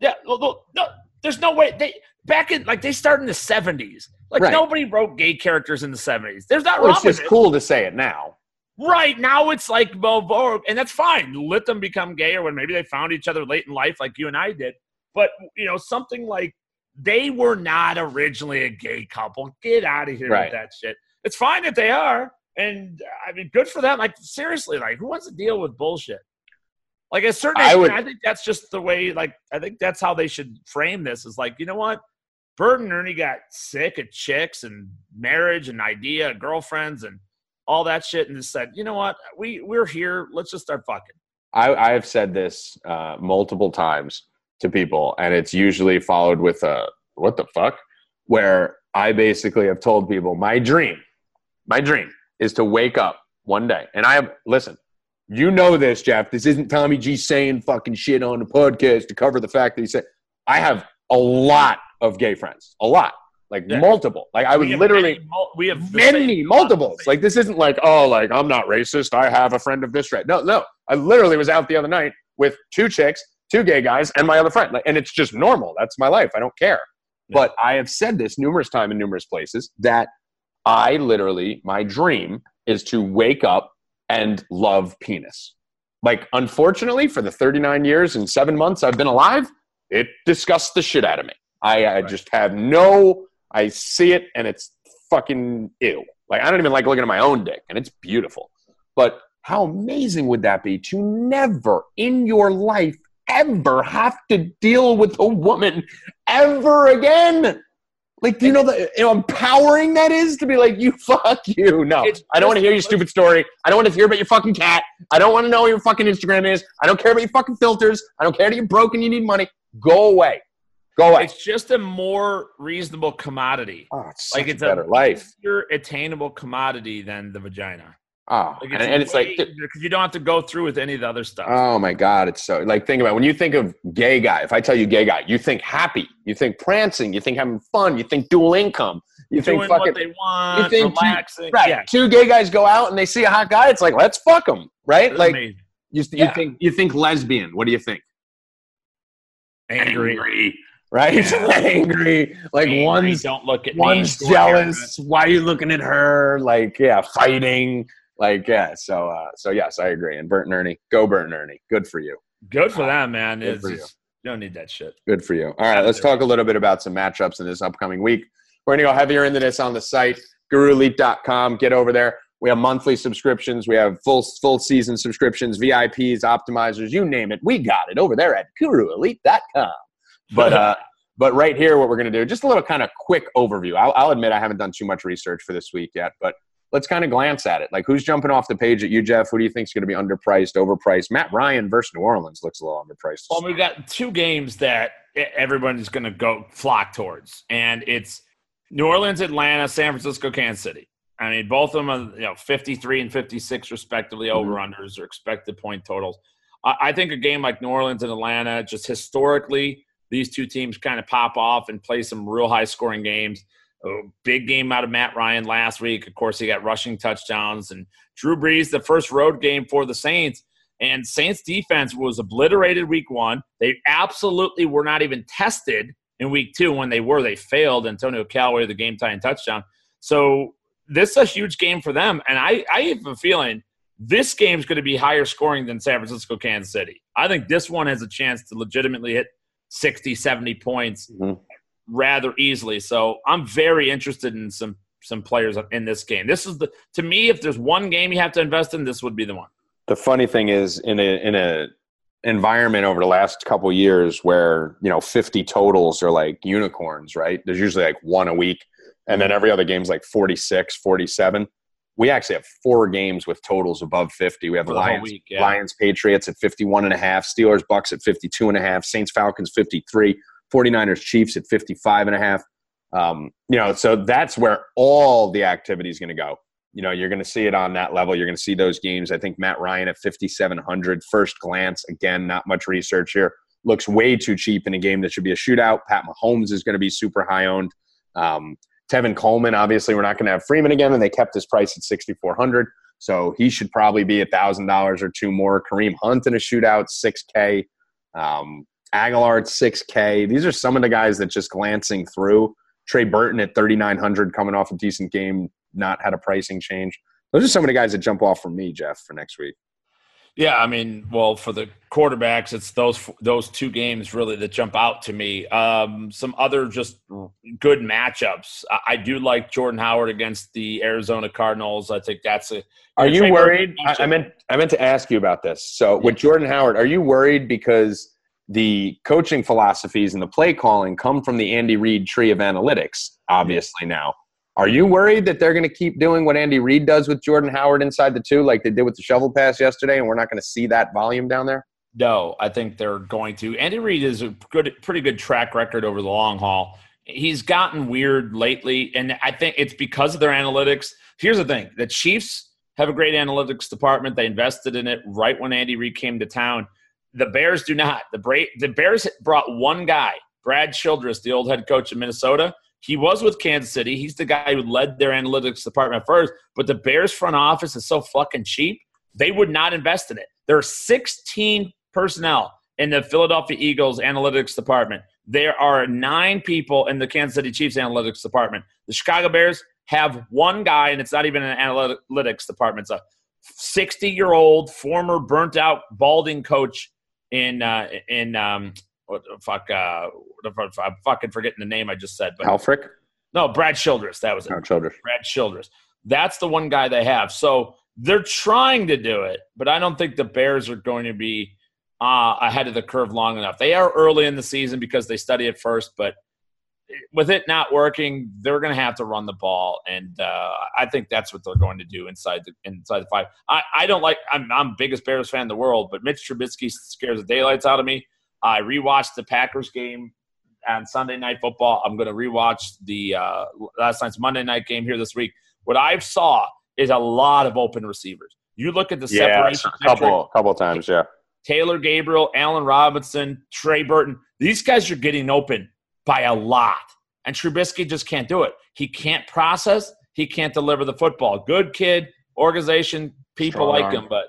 Yeah, well, no, no, there's no way they back in like they started in the '70s. Like Right. nobody wrote gay characters in the '70s. There's not Well, wrong it's just it. cool to say it now. Right now, it's like Vogue, and that's fine. Let them become gay, or when maybe they found each other late in life, like you and I did. But you know, something like they were not originally a gay couple. Get out of here Right. with that shit. It's fine that they are, and I mean, good for them. Like seriously, like who wants to deal with bullshit? Like a certain I age, would- I think that's just the way. Like I think that's how they should frame this. Is like you know what. Bert and Ernie got sick of chicks and marriage and idea, girlfriends and all that shit, and just said, you know what, we we're here. Let's just start fucking. I, I have said this uh, multiple times to people, and it's usually followed with a "what the fuck," where I basically have told people my dream, my dream is to wake up one day, and I have listen. You know this, Jeff. This isn't Tommy G saying fucking shit on the podcast to cover the fact that he said. I have a lot of gay friends, a lot, like Yeah. multiple. Like I would literally many we have many multiples. Like this isn't like oh, like I'm not racist. I have a friend of this right. No, no. I literally was out the other night with two chicks, two gay guys, and my other friend. Like, and it's just normal. That's my life. I don't care. Yeah. But I have said this numerous times in numerous places that I literally my dream is to wake up and love penis. Like unfortunately, for the 39 years and seven months I've been alive, it disgusts the shit out of me. I, I Right. just have no. I see it and it's fucking ew. Like I don't even like looking at my own dick, and it's beautiful. But how amazing would that be to never in your life ever have to deal with a woman ever again? Like, do you know the you know, empowering that is to be like, you fuck you. No, I don't want to hear your stupid story. I don't want to hear about your fucking cat. I don't want to know what your fucking Instagram is. I don't care about your fucking filters. I don't care that you're broke and you need money. Go away. Go away. It's just a more reasonable commodity. Oh, it's Like such it's a better a life. easier attainable commodity than the vagina. Oh, Like and, and it's like, because you don't have to go through with any of the other stuff. Oh my God, it's so like think about it. when you think of gay guy. If I tell you gay guy, you think happy, you think prancing, you think having fun, you think dual income, you think fucking what they want, think two- relaxing. right. Yeah, Two gay guys go out and they see a hot guy. It's like let's fuck them, right? it's Like amazing. you, you Yeah. think you think lesbian. What do you think? angry. Right? Yeah. Angry. Like Angry, one's don't look at one's me. Jealous. Why are you looking at her? Like yeah, fighting. Like yeah. So uh, so yes, I agree. And Bert and Ernie, go Bert and Ernie. Good for you. Good for them, man. Good It's for you. just- you don't need that shit. Good for you. All right, let's talk a little bit about some matchups in this upcoming week. We're going to go heavier into this on the site, guruelite.com. Get over there. We have monthly subscriptions. We have full full season subscriptions, VIPs, optimizers, you name it. We got it over there at guruelite.com. But uh, but right here, what we're going to do, just a little kind of quick overview. I'll, I'll admit I haven't done too much research for this week yet, but let's kind of glance at it. Like, who's jumping off the page at you, Jeff? Who do you think is going to be underpriced, overpriced? Matt Ryan versus New Orleans looks a little underpriced. Well, we've got two games that e- everyone's going to go flock towards, and it's New Orleans, Atlanta, San Francisco, Kansas City. I mean, both of them are you know 53 and 56 respectively Mhm. over unders or expected point totals. I, I think a game like New Orleans and Atlanta, just historically, these two teams kind of pop off and play some real high scoring games. Big game out of Matt Ryan last week. Of course, he got rushing touchdowns. And Drew Brees, the first road game for the Saints. And Saints defense was obliterated week one. They absolutely were not even tested in week two. When they were, they failed. Antonio Callaway, the game tying touchdown. So this is a huge game for them. And I, I have a feeling this game is going to be higher scoring than San Francisco, Kansas City. I think this one has a chance to legitimately hit 60, 70 points mm-hmm. rather easily. So I'm very interested in some some players in this game. This is the to me, if there's one game you have to invest in, this would be the one. The funny thing is, in a in a environment over the last couple years where you know 50 totals are like unicorns, right? There's usually like one a week, and then every other game's like 46, 47 we actually have four games with totals above 50. We have the Lions, week, yeah. Lions, Patriots at 51 and a half, Steelers, Bucks at 52 and a half, Saints, Falcons 53, 49ers, Chiefs at 55 and a half. Um, you know, so that's where all the activity is going to go. You know, you're going to see it on that level. You're going to see those games. I think Matt Ryan at 5,700, first glance, again, not much research here, looks way too cheap in a game that should be a shootout. Pat Mahomes is going to be super high owned. Um, Tevin Coleman, obviously, we're not going to have Freeman again, and they kept his price at 6400 So he should probably be $1,000 or two more. Kareem Hunt in a shootout, 6K. Um, Agholor at 6K. These are some of the guys that just glancing through. Trey Burton at 3,900 coming off a decent game, not had a pricing change. Those are some of the guys that jump off for me, Jeff, for next week. Yeah, I mean, well, for the quarterbacks, it's those those two games really that jump out to me. Um, some other just good matchups. I, I, do like Jordan Howard against the Arizona Cardinals. I think that's a. Are you worried? I, I, meant I meant to ask you about this. So with Jordan Howard, are you worried because the coaching philosophies and the play calling come from the Andy Reid tree of analytics? Obviously now. Are you worried that they're going to keep doing what Andy Reid does with Jordan Howard inside the two, like they did with the shovel pass yesterday, and we're not going to see that volume down there? No, I think they're going to. Andy Reid is a good, pretty good track record over the long haul. He's gotten weird lately, and I think it's because of their analytics. Here's the thing: the Chiefs have a great analytics department. They invested in it right when Andy Reid came to town. The Bears do not. The, Bra- the Bears brought one guy, Brad Childress, the old head coach of Minnesota he was with Kansas City. He's the guy who led their analytics department first. But the Bears front office is so fucking cheap, they would not invest in it. There are 16 personnel in the Philadelphia Eagles analytics department. There are nine people in the Kansas City Chiefs analytics department. The Chicago Bears have one guy, and it's not even an analytics department. It's a 60 year old, former burnt out, balding coach in uh, in um, what fuck? Uh, I'm fucking forgetting the name I just said. But Helfrich? No, Brad Childress. That was it. Oh, Childress. Brad Childress. That's the one guy they have. So they're trying to do it, but I don't think the Bears are going to be uh, ahead of the curve long enough. They are early in the season because they study it first, but with it not working, they're going to have to run the ball, and uh, I think that's what they're going to do inside the inside the five. I, I don't like. I'm, I'm biggest Bears fan in the world, but Mitch Trubisky scares the daylights out of me. I rewatched the Packers game on Sunday Night Football. I'm going to rewatch the uh, last night's Monday night game here this week. What I saw is a lot of open receivers. You look at the yeah, separation. a couple, couple times, yeah. Taylor Gabriel, Allen Robinson, Trey Burton. These guys are getting open by a lot. And Trubisky just can't do it. He can't process. He can't deliver the football. Good kid, organization, people Strong like him, but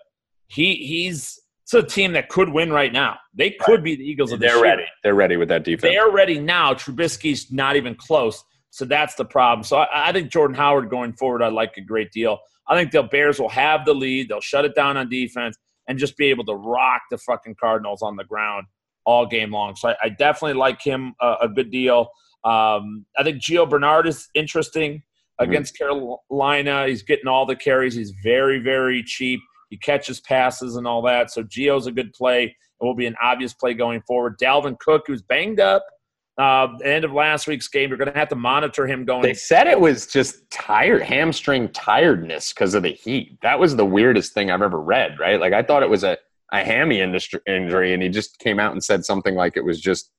he he's it's a team that could win right now. They could right. be the Eagles of the They're ready. They're ready with that defense. They're ready now. Trubisky's not even close. So that's the problem. So I, I, think Jordan Howard going forward, I like a great deal. I think the Bears will have the lead. They'll shut it down on defense and just be able to rock the fucking Cardinals on the ground all game long. So I, I definitely like him a, a good deal. Um, I think Gio Bernard is interesting mm-hmm. against mm-hmm. Carolina. He's getting all the carries. He's very, very cheap. He catches passes and all that. So Gio's a good play. It will be an obvious play going forward. Dalvin Cook, who's banged up, uh, end of last week's game. You're going to have to monitor him going. They said it was just tired, hamstring tiredness because of the heat. That was the weirdest thing I've ever read. Right? Like I thought it was a a hammy injury, and he just came out and said something like it was just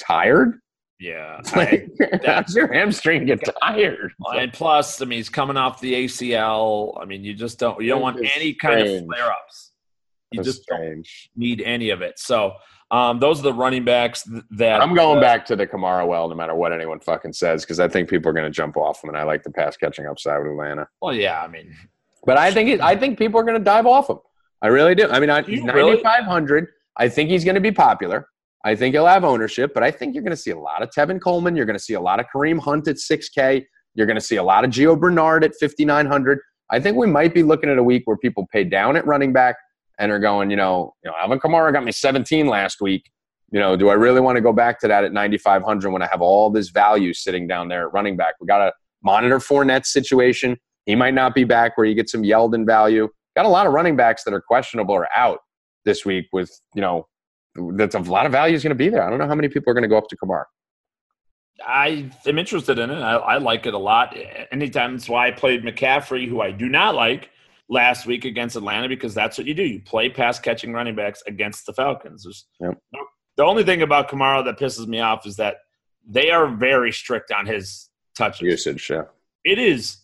tired. Yeah, like, that's your hamstring get tired. And plus, I mean, he's coming off the ACL. I mean, you just don't you don't want any strange. kind of flare ups. You that's just strange. don't need any of it. So Um, those are the running backs that I'm going uh, back to the Kamara well, no matter what anyone fucking says, because I think people are going to jump off him, and I like the pass catching upside with Atlanta. Well, yeah, I mean, But I think it, I think people are going to dive off him. I really do. I mean, I, he's really? 9,500. I think he's going to be popular. I think he'll have ownership, but I think you're going to see a lot of Tevin Coleman. You're going to see a lot of Kareem Hunt at 6K. You're going to see a lot of Gio Bernard at 5,900. I think we might be looking at a week where people pay down at running back and are going, you know, you know, Alvin Kamara got me 17 last week. You know, do I really want to go back to that at 9,500 when I have all this value sitting down there at running back? We got to monitor Fournette's situation. He might not be back where you get some Yeldon value. Got a lot of running backs that are questionable or out this week with, you know, that's a lot of value is going to be there. I don't know how many people are going to go up to Kamara. I am interested in it. I, I like it a lot. Anytime that's why I played McCaffrey, who I do not like, last week against Atlanta because that's what you do. You play pass catching running backs against the Falcons. Yep. The only thing about Kamara that pisses me off is that they are very strict on his touches. Usage, yeah. It is.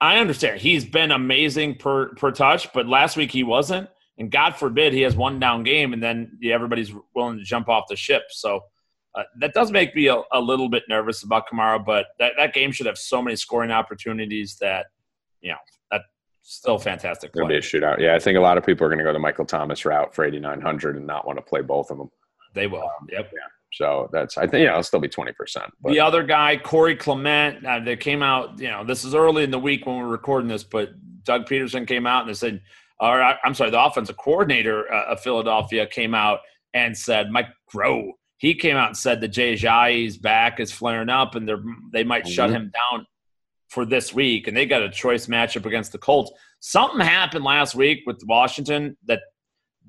I understand he's been amazing per per touch, but last week he wasn't. And God forbid he has one down game, and then yeah, everybody's willing to jump off the ship. So uh, that does make me a, a little bit nervous about Kamara. But that, that game should have so many scoring opportunities that you know that's still fantastic. It'll Play. be a shootout. Yeah, I think a lot of people are going to go the Michael Thomas route for 8,900 and not want to play both of them. They will. Yep. So that's, I think, yeah, it'll still be 20%. But the other guy, Corey Clement, uh, they came out. You know, this is early in the week when we're recording this, but Doug Pederson came out and they said, or I- I'm sorry, the offensive coordinator uh, of Philadelphia came out and said, Mike Groh. He came out and said that Jay Ajayi's back is flaring up and they're they might shut Mhm. him down for this week, and they got a choice matchup against the Colts. Something happened last week with Washington that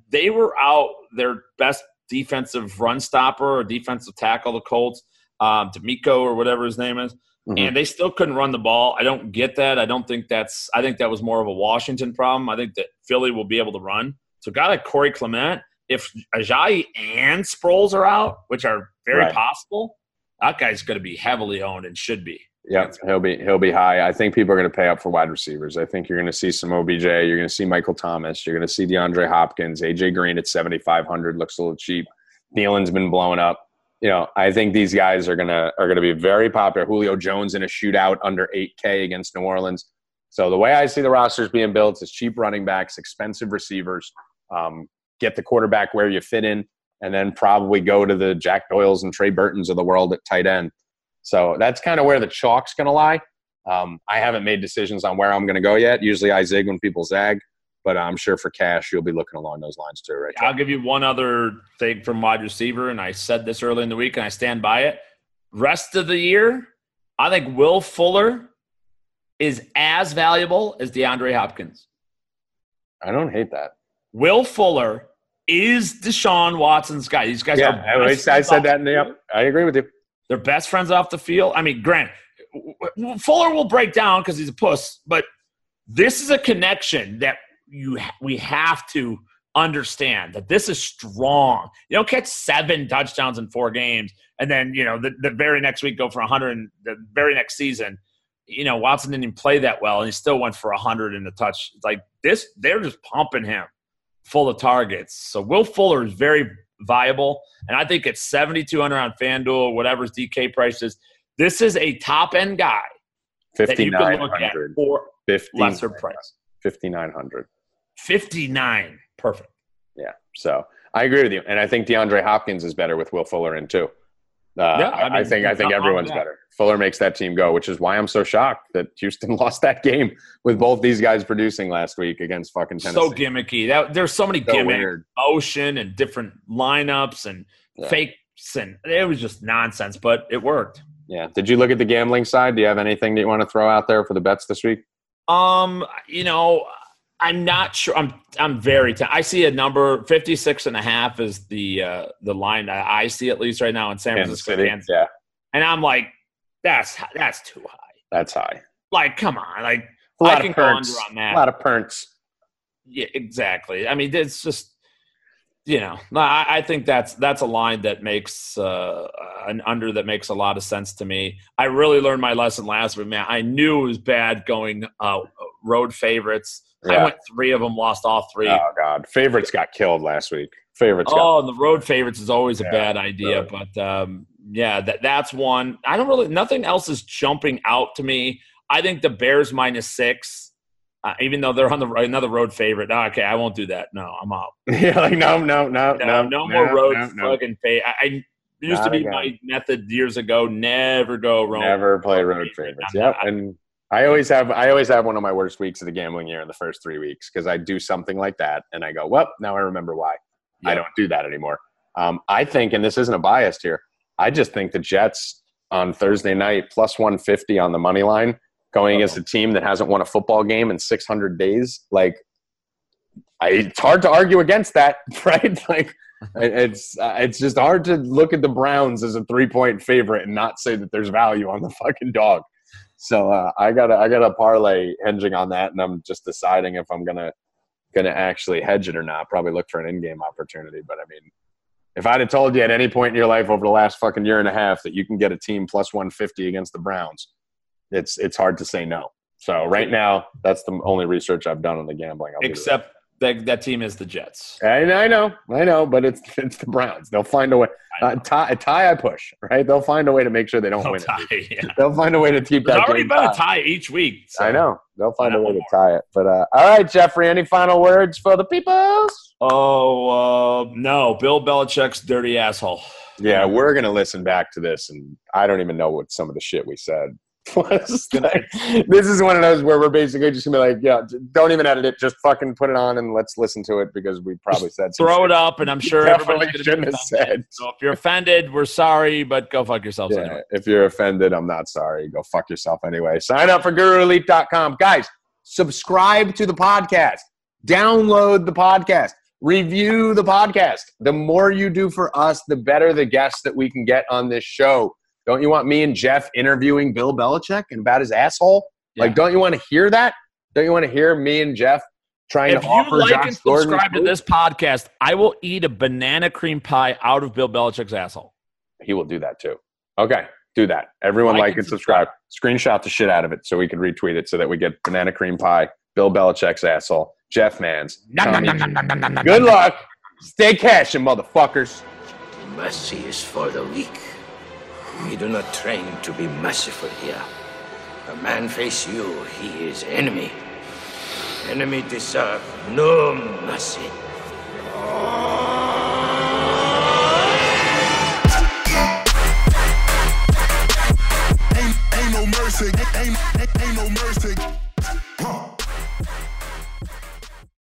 they were out their best defensive run stopper or defensive tackle, the Colts, um, D'Amico or whatever his name is, Mhm. and they still couldn't run the ball. I don't get that. I don't think that's. I think that was more of a Washington problem. I think that Philly will be able to run. So, a guy like Corey Clement, if Ajayi and Sproles are out, which are very Right. possible, that guy's going to be heavily owned and should be. Yeah, he'll be he'll be high. I think people are going to pay up for wide receivers. I think you're going to see some OBJ. You're going to see Michael Thomas. You're going to see DeAndre Hopkins. AJ Green at 7,500 looks a little cheap. Thielen's been blowing up. You know, I think these guys are gonna are gonna be very popular. Julio Jones in a shootout under 8K against New Orleans. So the way I see the rosters being built is cheap running backs, expensive receivers, um, get the quarterback where you fit in, and then probably go to the Jack Doyles and Trey Burtons of the world at tight end. So that's kind of where the chalk's to lie. Um, I haven't made decisions on where I'm to go yet. Usually I zig when people zag, but I'm sure for cash you'll be looking along those lines too, right? I'll give you one other thing from wide receiver, and I said this early in the week, and I stand by it. Rest of the year, I think Will Fuller is as valuable as DeAndre Hopkins. I don't hate that. Will Fuller is Deshaun Watson's guy. These guys Yeah, are I, I said that in the yep. I agree with you. They're best friends off the field. I mean, Grant Fuller will break down because he's a puss, but this is a connection that you we have to understand that this is strong. You don't catch seven touchdowns in four games and then you know the, the very next week go for 100 and the very next season you know watson didn't even play that well and he still went for 100 in the touch It's like this they're just pumping him full of targets so will fuller is very viable and i think at 7200 on fanduel whatever's dk price is this is a top end guy that you can look at 5,900. for 15 lesser price 5,900. 59 perfect Yeah. So I agree with you. And I think DeAndre Hopkins is better with Will Fuller in too. Uh, Yeah, I I, I think I think everyone's better. Fuller makes that team go, which is why I'm so shocked that Houston lost that game with both these guys producing last week against fucking Tennessee. so gimmicky that there's so many So gimmicks weird. motion and different lineups and Yeah. fakes and it was just nonsense, but it worked. Yeah. Did you look at the gambling side? Do you have anything that you want to throw out there for the bets this week? Um, you know, I'm not sure. I'm I'm very. T- I see a number 56 and a half is the uh, the line that I see at least right now in San Kansas Francisco, City. Kansas. Yeah. and I'm like, that's that's too high. That's high. Like, come on, like A lot I can of go under on A lot of perks. Yeah, exactly. I mean, it's just you know, I, I think that's that's a line that makes uh, an under that makes a lot of sense to me. I really learned my lesson last week, man. I knew it was bad going uh, road favorites. I went three of them, lost all three. Oh God. Favorites got killed last week. favorites. Oh, the road favorites is always a bad idea, really. but um, yeah, that that's one. I don't really. Nothing else is jumping out to me. I think the Bears minus six, uh, even though they're on the another road favorite. No, okay, I won't do that. No, I'm out. yeah, like no, no, no, No, no, no, more road no, no. fucking pay. I, I used to be again. my method years ago. Never go road. Never play road favorites. Yep, and I always have I always have one of my worst weeks of the gambling year in the first three weeks because I do something like that and I go, well, now I remember why. I don't do that anymore. Um, I think, and this isn't a bias here, I just think the Jets on Thursday night plus 150 on the money line going against a team that hasn't won a football game in 600 days. Like, I, it's hard to argue against that, right? Like, it's uh, it's just hard to look at the Browns as a three point favorite and not say that there's value on the fucking dog. So uh, I got I got a parlay hinging on that, and I'm just deciding if I'm gonna gonna actually hedge it or not. Probably look for an in game opportunity, but I mean, if I'd have told you at any point in your life over the last fucking year and a half that you can get a team plus 150 against the Browns, it's it's hard to say no. So right now, that's the only research I've done on the gambling. I'll. Except that that team is the Jets. I know, I know, I know, but it's it's the Browns. They'll find a way. Uh, tie, tie, I push. Right? They'll find a way to make sure they don't No win. tie, It. yeah. They'll find a way to keep There's that. already been a tied. tie each week. so- I know. They'll find a way to tie it. But uh, all right, Jeffrey. Any final words for the peoples? Oh uh, no, Bill Belichick's dirty asshole. Yeah, we're gonna listen back to this, and I don't even know what some of the shit we said this is one of those where we're basically just gonna be like, yeah, don't even edit it, just fucking put it on and let's listen to it because we probably said Throw it up, and I'm sure everybody's shouldn't have said. So if you're offended, we're sorry, but go fuck yourself. Yeah, anyway. if you're offended, I'm not sorry. Go fuck yourself anyway. Sign up for GuruElite.com. Guys, subscribe to the podcast. Download the podcast. Review the podcast. The more you do for us, the better the guests that we can get on this show. Don't you want me and Jeff interviewing Bill Belichick and about his asshole? Like, don't you want to hear that? Don't you want to hear me and Jeff trying If to you offer like Josh and Gordon subscribe to this podcast, I will eat a banana cream pie out of Bill Belichick's asshole. he will do that too. Okay, do that. Everyone Like like, and and subscribe. Screenshot the shit out of it so we can retweet it so that we get banana cream pie, Bill Belichick's asshole, Jeff Mans. Tommy G. Good luck. Stay cashing, motherfuckers. Mercy is for the weak. We do not train to be merciful here. A man face you, he is enemy. Enemy deserve no mercy. Ain't, ain't ain't no mercy.